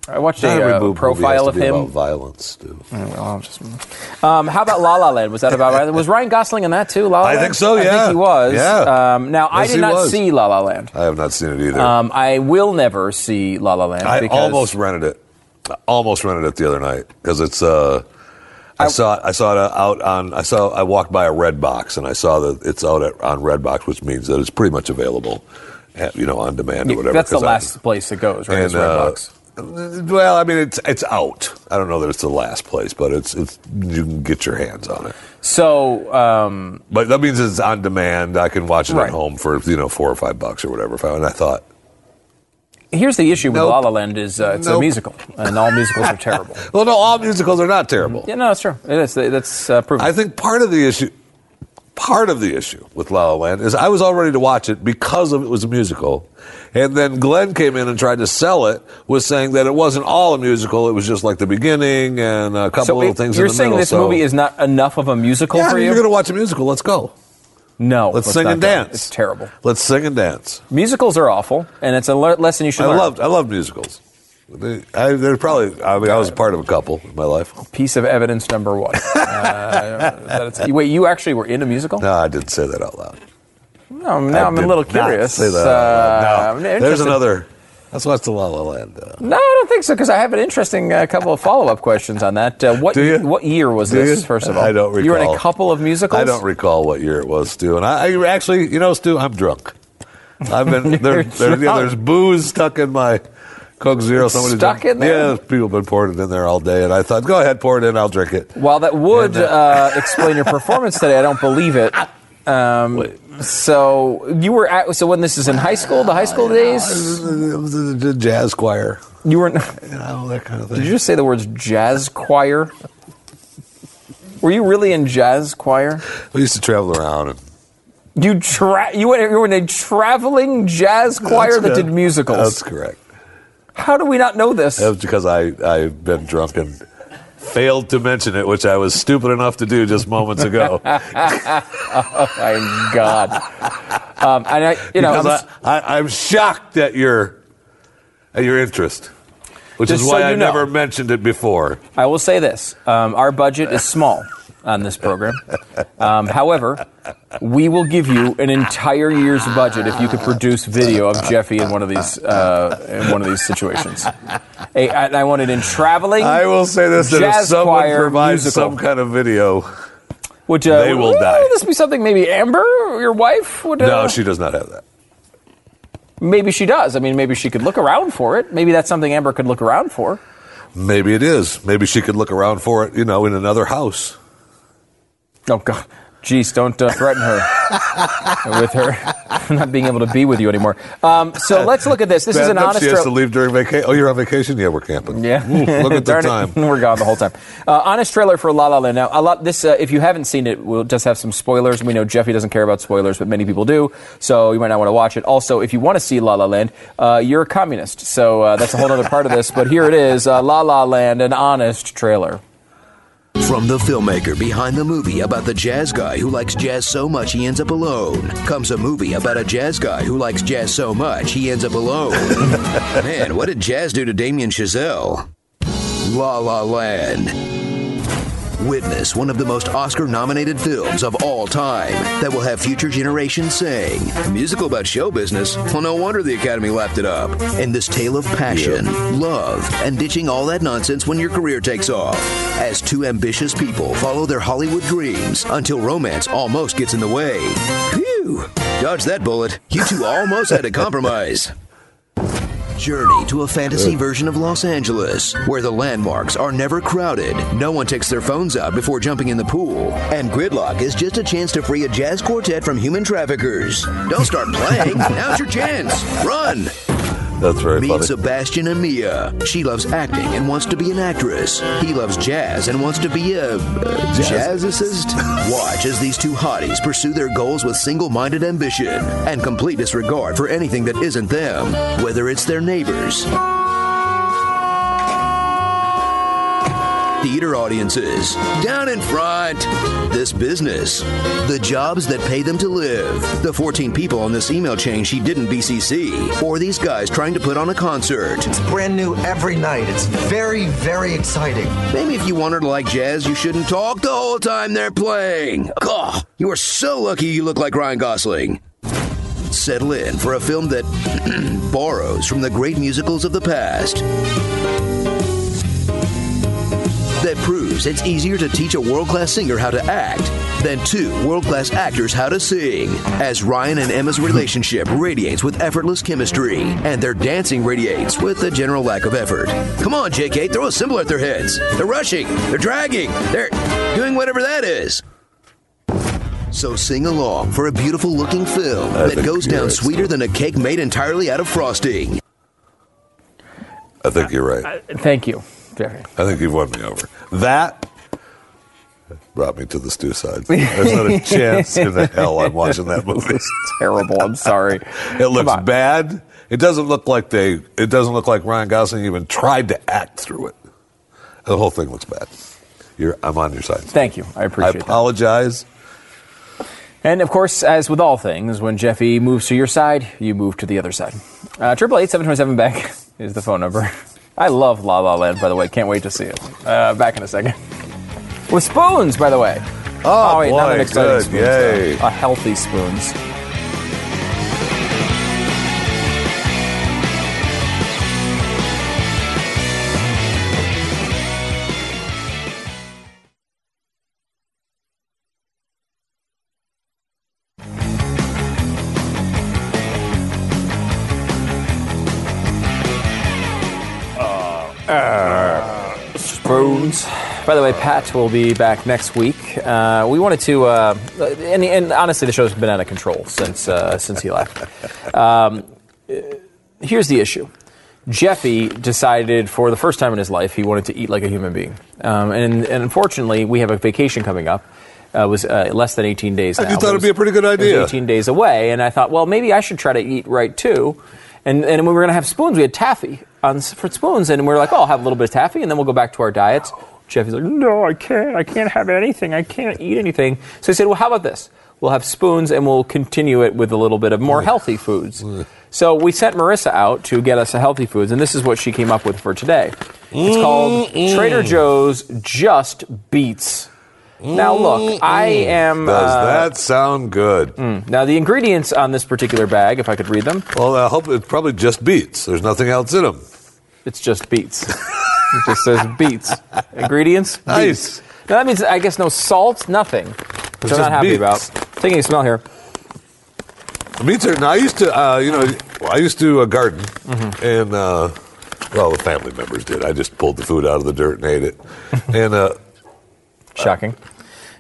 I watched Not a every uh, movie profile has to of be him. about violence, too. Well, just- um, how about La La Land? Was that about was Ryan Gosling in that too? La La I Land? think so, I yeah. think he was. Yeah. Um, now I Yes, did he not was. see La La Land. I have not seen it either. Um, I will never see La La Land. I because almost rented it. I almost rented it the other night because it's. Uh, I, saw it. I saw it out on. I saw. I walked by a red box and I saw that it's out at, on Redbox, which means that it's pretty much available, at, you know, on demand or whatever. that's the 'cause I- last place it goes, right? and, It's uh, Redbox. well, I mean, it's it's out. I don't know that it's the last place, but it's it's you can get your hands on it. So um, But that means it's on demand. I can watch it Right. at home for you know four or five bucks or whatever. If I, and I thought, here's the issue with Nope. La La Land is uh, it's a musical, and all musicals are terrible. (laughs) well, no, all musicals are not terrible. Yeah, no, it's true. It is. That's uh, proven. I think part of the issue, part of the issue with La La Land is I was all ready to watch it because of it was a musical, and then Glenn came in and tried to sell it, was saying that it wasn't all a musical; it was just like the beginning and a couple so little it- things. you're in the saying middle, this so- movie is not enough of a musical Yeah, for you? you're going to watch a musical. Let's go. No, Let's sing and dance. It's terrible. Let's sing and dance. Musicals are awful, and it's a le- lesson you should I learn. loved. I love musicals. They, I, they're probably. I mean, I was part of a couple in my life. Piece of evidence number one. (laughs) uh, wait, you actually were in a musical? No, I didn't say that out loud. No, now I I'm a little curious. Say that. Uh, No. There's another. Let's watch the La La Land. Uh, No, I don't think so because I have an interesting uh, couple of follow-up questions on that. Uh, what what year was Do this? you? First of all, I don't recall. You were in a couple of musicals. I don't recall what year it was, Stu. And I, I actually, you know, Stu, I'm drunk. I've been (laughs) there. there yeah, drunk. there's booze stuck in my Coke Zero. Somebody Stuck in there? Yeah, people have been pouring it in there all day, and I thought, go ahead, pour it in. I'll drink it. While that would uh, uh, explain your performance today, I don't believe it. (laughs) Um, so you were at. So when this is in high school, the high school days, It was a- a jazz choir, you were. you know, that kind of thing. Did you just say the words jazz choir? Were you really in jazz choir? we used to travel around and You tra- you went you were in a traveling jazz choir That's that good. did musicals. That's correct. How do we not know this? That was because I I've been drunk and failed to mention it, which I was stupid enough to do just moments ago. (laughs) oh my god! Um, and I, you know, because I'm- I, I, I'm shocked at your at your interest, which is why you I know. never mentioned it before. I will say this: um, our budget is small on this program. Um, however, we will give you an entire year's budget if you could produce video of Jeffy in one of these uh, in one of these situations. Hey, I, I want it in traveling. I will say this: that if someone choir provides musical. some kind of video, Would uh, they will would die. this be something? Maybe Amber, your wife, would. Uh, no, she does not have that. Maybe she does. I mean, maybe she could look around for it. Maybe that's something Amber could look around for. Maybe it is. Maybe she could look around for it, you know, in another house. Oh God, jeez, don't uh, threaten her (laughs) with her not being able to be with you anymore. Um, so let's look at this. This is an honest. She has to leave during vacation. Oh, you're on vacation? Yeah, we're camping. Yeah, Ooh, look at the Darn it. time. (laughs) We're gone the whole time. Uh, honest trailer for La La Land. Now, a lot. This, uh, if you haven't seen it, we'll just have some spoilers. We know Jeffy doesn't care about spoilers, but many people do. So you might not want to watch it. Also, if you want to see La La Land, uh, you're a communist. So uh, that's a whole other part of this. But here it is: uh, La La Land, an honest trailer. From the filmmaker behind the movie about the jazz guy who likes jazz so much he ends up alone, comes a movie about a jazz guy who likes jazz so much he ends up alone. (laughs) Man, what did jazz do to Damien Chazelle? La La Land. Witness one of the most Oscar nominated films of all time that will have future generations saying, musical about show business? Well, no wonder the Academy lapped it up. And this tale of passion, love, and ditching all that nonsense when your career takes off. As two ambitious people follow their Hollywood dreams until romance almost gets in the way. Phew! Dodge that bullet. You two almost had a (laughs) compromise. Journey to a fantasy version of Los Angeles, where the landmarks are never crowded, no one takes their phones out before jumping in the pool, and Gridlock is just a chance to free a jazz quartet from human traffickers. Don't start playing. (laughs) Now's your chance. Run. That's very Meet funny. Sebastian and Mia. She loves acting and wants to be an actress. He loves jazz and wants to be a, a jazzicist. (laughs) Watch as these two hotties pursue their goals with single-minded ambition and complete disregard for anything that isn't them, whether it's their neighbors. Theater audiences, down in front. This business, the jobs that pay them to live. The 14 people on this email chain she didn't BCC, or these guys trying to put on a concert. It's brand new every night. It's very, very exciting. Maybe if you want her to like jazz, you shouldn't talk the whole time they're playing. God, you are so lucky you look like Ryan Gosling. Settle in for a film that (clears throat) borrows from the great musicals of the past. That proves it's easier to teach a world class singer how to act than two world class actors how to sing. As Ryan and Emma's relationship (laughs) radiates with effortless chemistry, and their dancing radiates with a general lack of effort. Come on, JK, throw a cymbal at their heads. They're rushing, they're dragging, they're doing whatever that is. So sing along for a beautiful looking film I that goes down right. sweeter than a cake made entirely out of frosting. I think you're right. Uh, thank you, I think you've won me over. That brought me to the Stu side. There's not a (laughs) chance in the hell I'm watching that movie. It's terrible. I'm sorry. It looks bad. It doesn't look like they. It doesn't look like Ryan Gosling even tried to act through it. The whole thing looks bad. You're, I'm on your side. Thank you. I I appreciate that. apologize. And of course, as with all things, when Jeffy moves to your side, you move to the other side. Uh, Triple eight seven twenty seven back is the phone number. I love La La Land, by the way. Can't wait to see it. Uh, back in a second. With spoons, by the way. Oh, wait, not an exciting good. spoons. Yay. though. A healthy. Spoons. The way, Pat will be back next week. Uh, we wanted to, uh, and, and honestly, the show's been out of control since uh, since he left. Um, here's the issue: Jeffy decided for the first time in his life he wanted to eat like a human being, um, and, and unfortunately, we have a vacation coming up. Uh, it was uh, less than 18 days. Now, you thought it'd be a pretty good it idea. 18 days away, and I thought, well, maybe I should try to eat right too. And, and we were going to have spoons. We had taffy on for spoons, and we were like, oh, I'll have a little bit of taffy, and then we'll go back to our diets. Jeffy's like, no, I can't. I can't have anything. I can't eat anything. So I said, well, how about this? We'll have spoons, and we'll continue it with a little bit of more healthy foods. So we sent Marissa out to get us a healthy foods, and this is what she came up with for today. It's called Trader Joe's Just Beets. Now, look, I am. Does uh, that sound good? Mm. Now, the ingredients on this particular bag, if I could read them, Well, I hope it probably just beets. There's nothing else in them. it's just beets. (laughs) it just says beets. Ingredients? Nice. Beets. Now, that means, I guess, no salt, nothing. Which I'm not happy beets. about. Taking a smell here. Beets are. Now, I used to, uh, you know, I used to uh, garden, Mm-hmm. and uh, well, the family members did. I just pulled the food out of the dirt and ate it. (laughs) and uh, Shocking.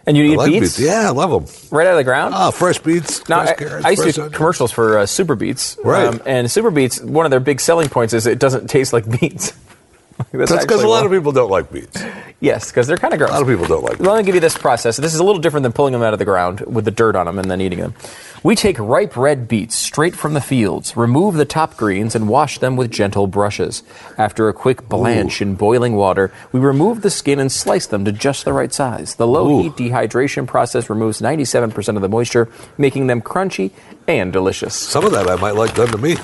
And you eat like beets? Yeah, I love them. Right out of the ground? Ah, fresh beets, Now, fresh I, carrots, I used to do commercials for uh, Super Beets. Right. and Super Beets, one of their big selling points is it doesn't taste like (laughs) beets. That's because a lot why. of people don't like beets. Yes, because they're kind of gross. A lot of people don't like. Let me give you this process. This is a little different than pulling them out of the ground with the dirt on them and then eating them. We take ripe red beets straight from the fields, remove the top greens, and wash them with gentle brushes. After a quick blanch in boiling water, we remove the skin and slice them to just the right size. The low heat dehydration process removes 97% of the moisture, making them crunchy and delicious. Some of that I might like done to me.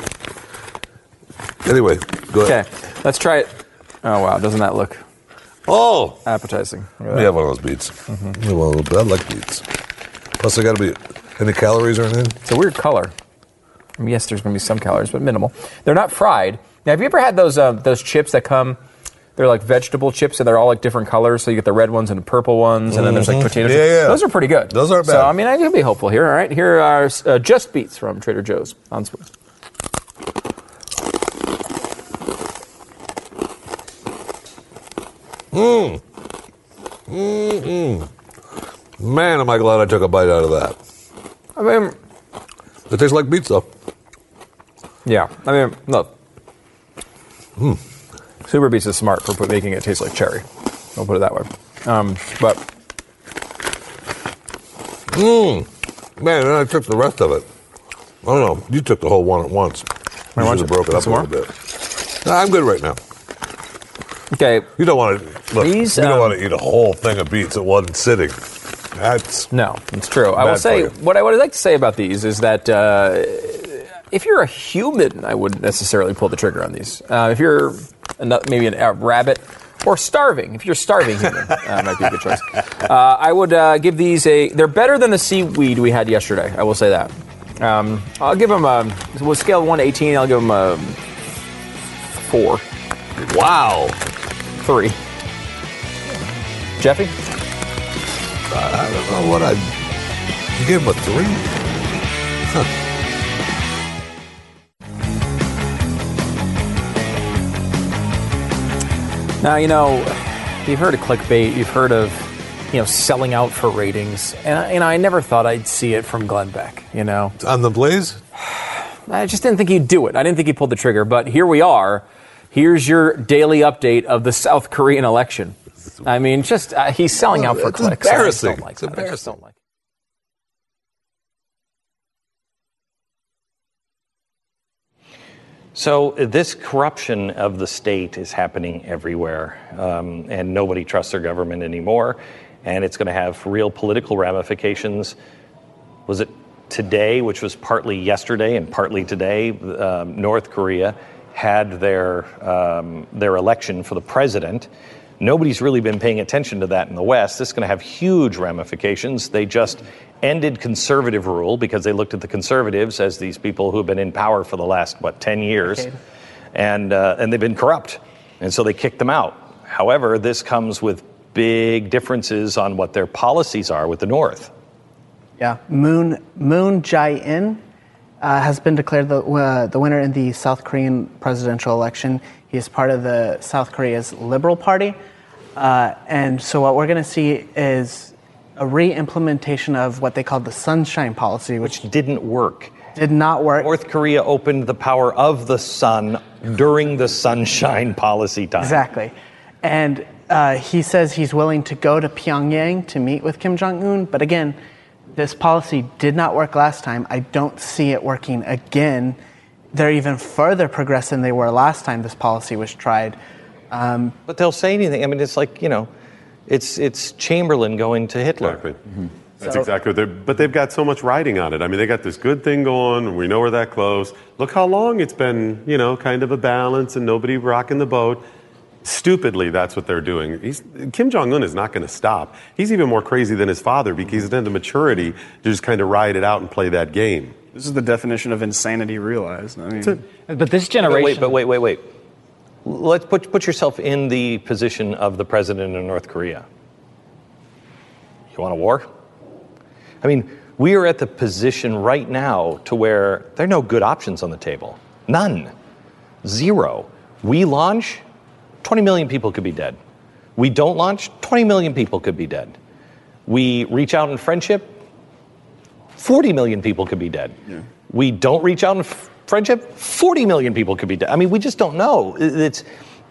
Anyway, go Okay, let's try it. Oh, wow. Doesn't that look Oh, appetizing? Look at we have one of those beets. Mm-hmm. Yeah, well, I like beets. Plus, they got to be any calories or anything. It's a weird color. I mean, yes, there's going to be some calories, but minimal. They're not fried. Now, have you ever had those uh, those chips that come? They're like vegetable chips, and they're all like different colors. So you get the red ones and the purple ones, and then there's like Mhm. potato Yeah, chips. yeah. Those are pretty good. Those aren't So bad. I mean, I can be hopeful here. All right, here are uh, just beets from Trader Joe's on spoon. Mmm. Mmm. Man, am I glad I took a bite out of that. I mean, It tastes like beets, though. yeah. I mean, look, Hmm. Super Beets is smart for making it taste like cherry. I'll put it that way. Um, but Mmm. Man, and I took the rest of it. I don't know. You took the whole one at once. You want should have broke it up a little bit. No, I'm good right now. Okay, You don't want to look. These, you don't um, want to eat a whole thing of beets at one sitting. That's No, it's true. I will say what I would like to say about these is that uh, if you're a human, I wouldn't necessarily pull the trigger on these. Uh, if you're maybe an- a rabbit or starving, if you're starving human, uh, might be a good choice. Uh, I would uh, give these a. They're better than the seaweed we had yesterday. I will say that. Um, I'll give them a. We'll scale one to eighteen. I'll give them a four, wow. Three. Jeffy, I don't know what I. You gave him a three. Huh. Now, you know, you've heard of clickbait, you've heard of, you know, selling out for ratings. And, I- you know, I never thought I'd see it from Glenn Beck, you know. On the blaze. (sighs) I just didn't think he'd do it. I didn't think he pulled the trigger. But here we are. Here's your daily update of the South Korean election. I mean, just, uh, he's selling out for It's clicks. I embarrassing. don't like It's that. I embarrassing. don't like. So uh, this corruption of the state is happening everywhere, um, and nobody trusts their government anymore, and it's going to have real political ramifications. Was it today, which was partly yesterday and partly today? Um, North Korea had their um, their election for the president. Nobody's really been paying attention to that in the West. This is going to have huge ramifications. They just ended conservative rule because they looked at the conservatives as these people who have been in power for the last what ten years, and uh, and they've been corrupt, and so they kicked them out. However, this comes with big differences on what their policies are with the North. Yeah, Moon Moon Jae-in uh, has been declared the uh, the winner in the South Korean presidential election. He is part of the South Korea's Liberal Party, uh, and so what we're going to see is a re-implementation of what they called the Sunshine Policy, which didn't work. Did not work. North Korea opened the power of the sun during the sunshine policy time. Exactly. And uh, he says he's willing to go to Pyongyang to meet with Kim Jong un. But again, this policy did not work last time. I don't see it working again. They're even further progressed than they were last time this policy was tried. Um, But they'll say anything. I mean, it's like, you know, it's, it's Chamberlain going to Hitler. Exactly. That's So- exactly what they're, but they've got so much riding on it. I mean, they got this good thing going, we know we're that close. Look how long it's been, you know, kind of a balance and nobody rocking the boat. Stupidly, that's what they're doing. He's, Kim Jong Un is not going to stop. He's even more crazy than his father because he's had the maturity to just kind of ride it out and play that game. This is the definition of insanity realized. I mean, But this generation. But Wait, but wait, wait, wait. Let's put, put yourself in the position of the president of North Korea. You want a war? I mean, we are at the position right now to where there are no good options on the table. None. Zero. We launch, 20 million people could be dead. We don't launch, 20 million people could be dead. We reach out in friendship, 40 million people could be dead. We don't reach out in f- friendship, 40 million people could be dead. I mean, we just don't know. It's,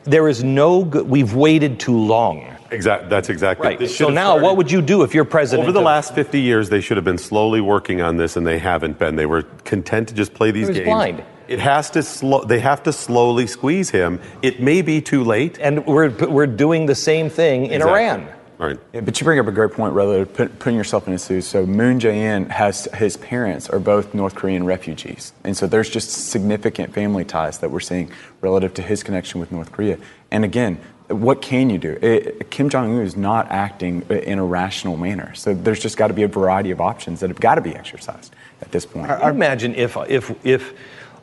There is no good, we've waited too long. Exactly. That's exactly Right. So now, started- what would you do if you're president? Over the of- last 50 years, they should have been slowly working on this, and they haven't been. They were content to just play these games. blind. It has to slow. They have to slowly squeeze him. It may be too late, and we're we're doing the same thing in Exactly. Iran. Right. Yeah, but you bring up a great point, relative put, putting yourself in his shoes. So Moon Jae-in has his parents are both North Korean refugees, and so there's just significant family ties that we're seeing relative to his connection with North Korea. And again, what can you do? It, Kim Jong Un is not acting eh, in a rational manner, so there's just got to be a variety of options that have got to be exercised at this point. Can you imagine if, if, if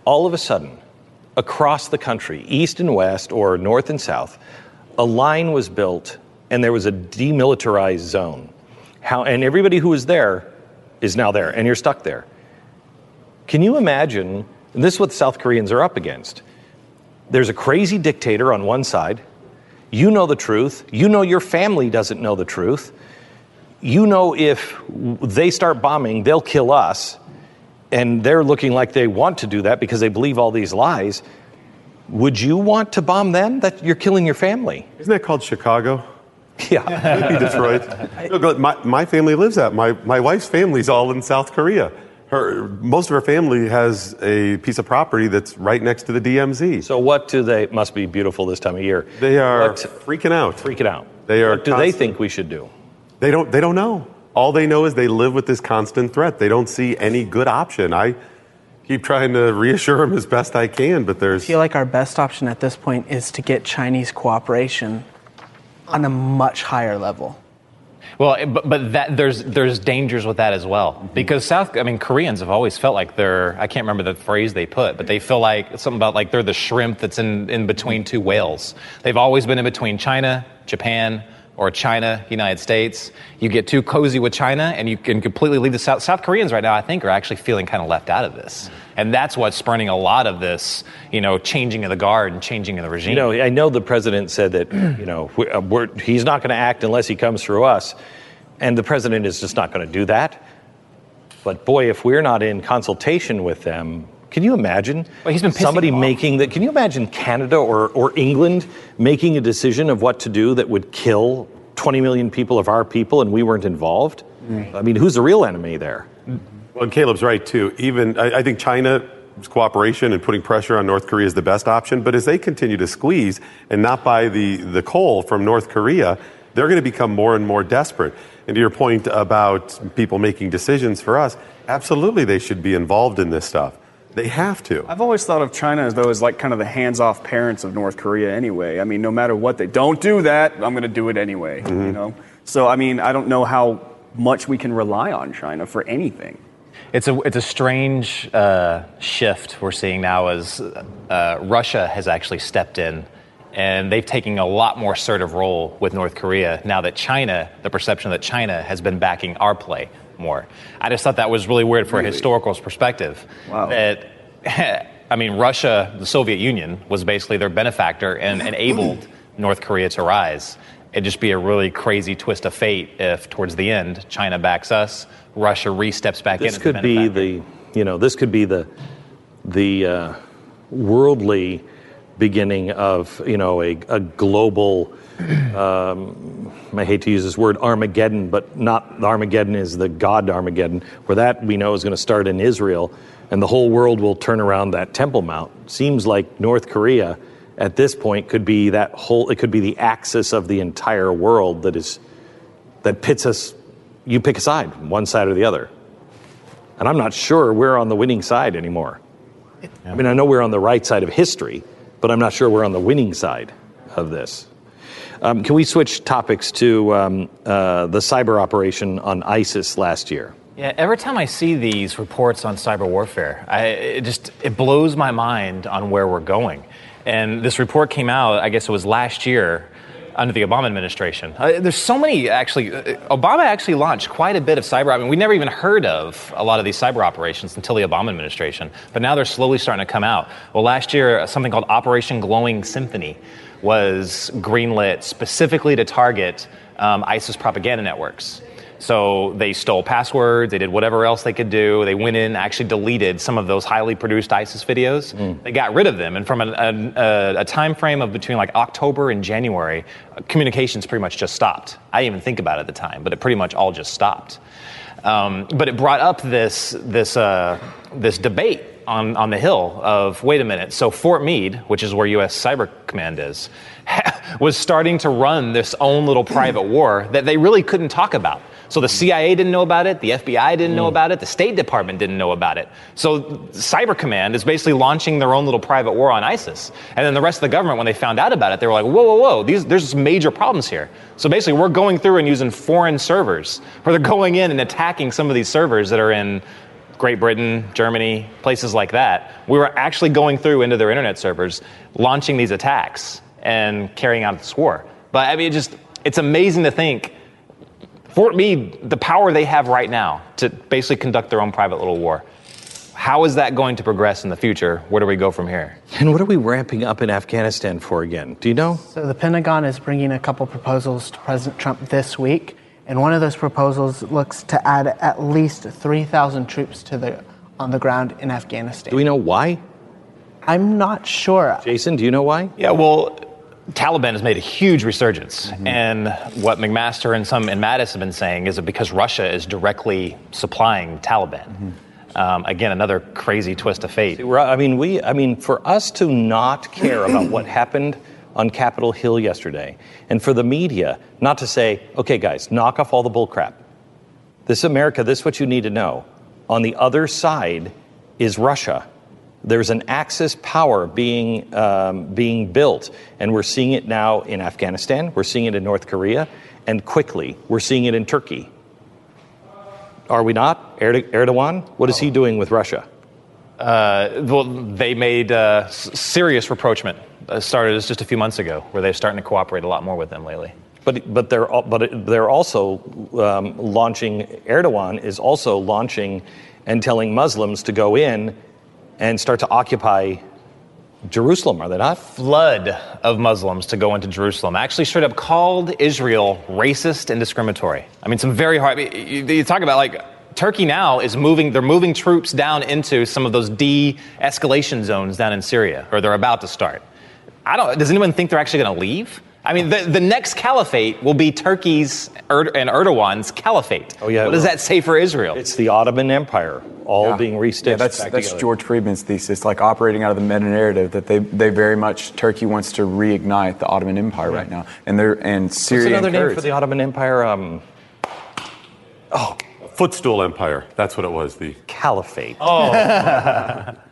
all of a sudden, across the country, east and west or north and south, a line was built and there was a demilitarized zone. How, and everybody who was there is now there, and you're stuck there. Can you imagine? This is what the South Koreans are up against. There's a crazy dictator on one side. You know the truth. You know your family doesn't know the truth. You know if they start bombing, they'll kill us. And they're looking like they want to do that because they believe all these lies. Would you want to bomb them? That you're killing your family. Isn't that called Chicago? (laughs) Yeah. Maybe Detroit. (laughs) Look, my, my family lives that. My, my wife's family's all in South Korea. Her, most of her family has a piece of property that's right next to the DMZ. So what do they? Must be beautiful this time of year. They are What- freaking out. Freaking out. They are. What do they think we should do? They don't. They don't know. All they know is they live with this constant threat. They don't see any good option. I keep trying to reassure them as best I can, but there's. I feel like our best option at this point is to get Chinese cooperation on a much higher level. Well, eh, but, but that there's there's dangers with that as well mm-hmm. because South I mean Koreans have always felt like they're I can't remember the phrase they put but they feel like something about like they're the shrimp that's in in between two whales. They've always been in between China, Japan, or China, United States. You get too cozy with China and you can completely leave the South South Koreans right now I think are actually feeling kind of left out of this. And that's what's spurning a lot of this, you know, changing of the guard and changing of the regime. You know, I know the president said that (clears throat) you know uh, he's not going to act unless he comes through us, and the president is just not going to do that. But boy, if we're not in consultation with them, can you imagine Well, he's been somebody making that? Can you imagine Canada or, or England making a decision of what to do that would kill 20 million people of our people, and we weren't involved? I mean, who's the real enemy there? Well, and Caleb's right too. Even I, I think China's cooperation and putting pressure on North Korea is the best option. But as they continue to squeeze and not buy the the coal from North Korea, they're going to become more and more desperate. And to your point about people making decisions for us, absolutely they should be involved in this stuff. They have to. I've always thought of China as though as like kind of the hands-off parents of North Korea. Anyway, I mean, no matter what they don't do that, I'm going to do it anyway. You know. So I mean, I don't know how much we can rely on China for anything. It's a it's a strange uh, shift we're seeing now as uh, Russia has actually stepped in, and they've taken a lot more assertive role with North Korea now that China, the perception that China has been backing our play more. I just thought that was really weird for a historical perspective. Wow. That (laughs) I mean, Russia, the Soviet Union, was basically their benefactor and enabled North Korea to rise. It'd just be a really crazy twist of fate if, towards the end, China backs us, Russia re-steps back This in. as could the be the, you know, this could be the, the uh, worldly beginning of, you know, a, a global. Um, I hate to use this word Armageddon, but not Armageddon is the God Armageddon, where that we know is going to start in Israel, and the whole world will turn around that Temple Mount. Seems like North Korea at this point could be that whole. It could be the axis of the entire world that is that pits us. You pick a side, one side or the other. And I'm not sure we're on the winning side anymore. I mean, I know we're on the right side of history, but I'm not sure we're on the winning side of this. Um, can we switch topics to um, uh, the cyber operation on ISIS last year? Yeah, every time I see these reports on cyber warfare, I, it just it blows my mind on where we're going. And this report came out, I guess it was last year, under the Obama administration. Uh, there's so many actually. uh, Obama actually launched quite a bit of cyber. I mean, we never even heard of a lot of these cyber operations until the Obama administration, but now they're slowly starting to come out. Well, last year, something called Operation Glowing Symphony was greenlit specifically to target um, ISIS propaganda networks. So they stole passwords, they did whatever else they could do. They went in, actually deleted some of those highly produced ISIS videos. They got rid of them, and from an, a, a time frame of between like October and January, communications pretty much just stopped. I didn't even think about it at the time, but it pretty much all just stopped. Um, but it brought up this this uh, this debate on on the Hill of wait a minute. So Fort Meade, which is where U.S. Cyber Command is, (laughs) was starting to run this own little private (clears throat) war that they really couldn't talk about. So the CIA didn't know about it, the FBI didn't know mm. about it, the State Department didn't know about it. So Cyber Command is basically launching their own little private war on ISIS. And then the rest of the government, when they found out about it, they were like, whoa, whoa, whoa, these, there's major problems here. So basically, we're going through and using foreign servers, where they're going in and attacking some of these servers that are in Great Britain, Germany, places like that. We were actually going through into their internet servers, launching these attacks and carrying out this war. But I mean, it just it's amazing to think Fort Meade, the power they have right now to basically conduct their own private little war. How is that going to progress in the future? Where do we go from here? And what are we ramping up in Afghanistan for again? Do you know? So the Pentagon is bringing a couple proposals to President Trump this week, and one of those proposals looks to add at least 3,000 troops to the on the ground in Afghanistan. Do we know why? I'm not sure. Jason, do you know why? Yeah, well, Taliban has made a huge resurgence, and what McMaster and some in Mattis have been saying is that because Russia is directly supplying Taliban. Um, again, another crazy twist of fate. I mean, we. I mean, for us to not care about what (clears throat) happened on Capitol Hill yesterday, and for the media not to say, "Okay, guys, knock off all the bullcrap. This is America. This is what you need to know." On the other side is Russia. There's an Axis power being um, being built, and we're seeing it now in Afghanistan. We're seeing it in North Korea, and quickly we're seeing it in Turkey. Are we not? Erdogan, what is he doing with Russia? Uh, well, they made uh, serious rapprochement. Uh, started just a few months ago, where they're starting to cooperate a lot more with them lately. But but they're but they're also um, launching. Erdogan is also launching and telling Muslims to go in and start to occupy Jerusalem. Are they not? Flood of Muslims to go into Jerusalem. Actually, straight up called Israel racist and discriminatory. I mean, some very hard. I mean, you, you talk about like. Turkey now is moving, they're moving troops down into some of those de escalation zones down in Syria, or they're about to start. I don't, does anyone think they're actually going to leave? I mean, the, the next caliphate will be Turkey's Erd- and Erdogan's caliphate. Oh yeah. What does that say for Israel? It's the Ottoman Empire, all being restitched Yeah, that's, back that's together. George Friedman's thesis, like operating out of the meta narrative that they, they very much Turkey wants to reignite the Ottoman Empire right now, and they're and What's another and name for the Ottoman Empire? Um, Footstool Empire. That's what it was. The Caliphate. Oh. (laughs)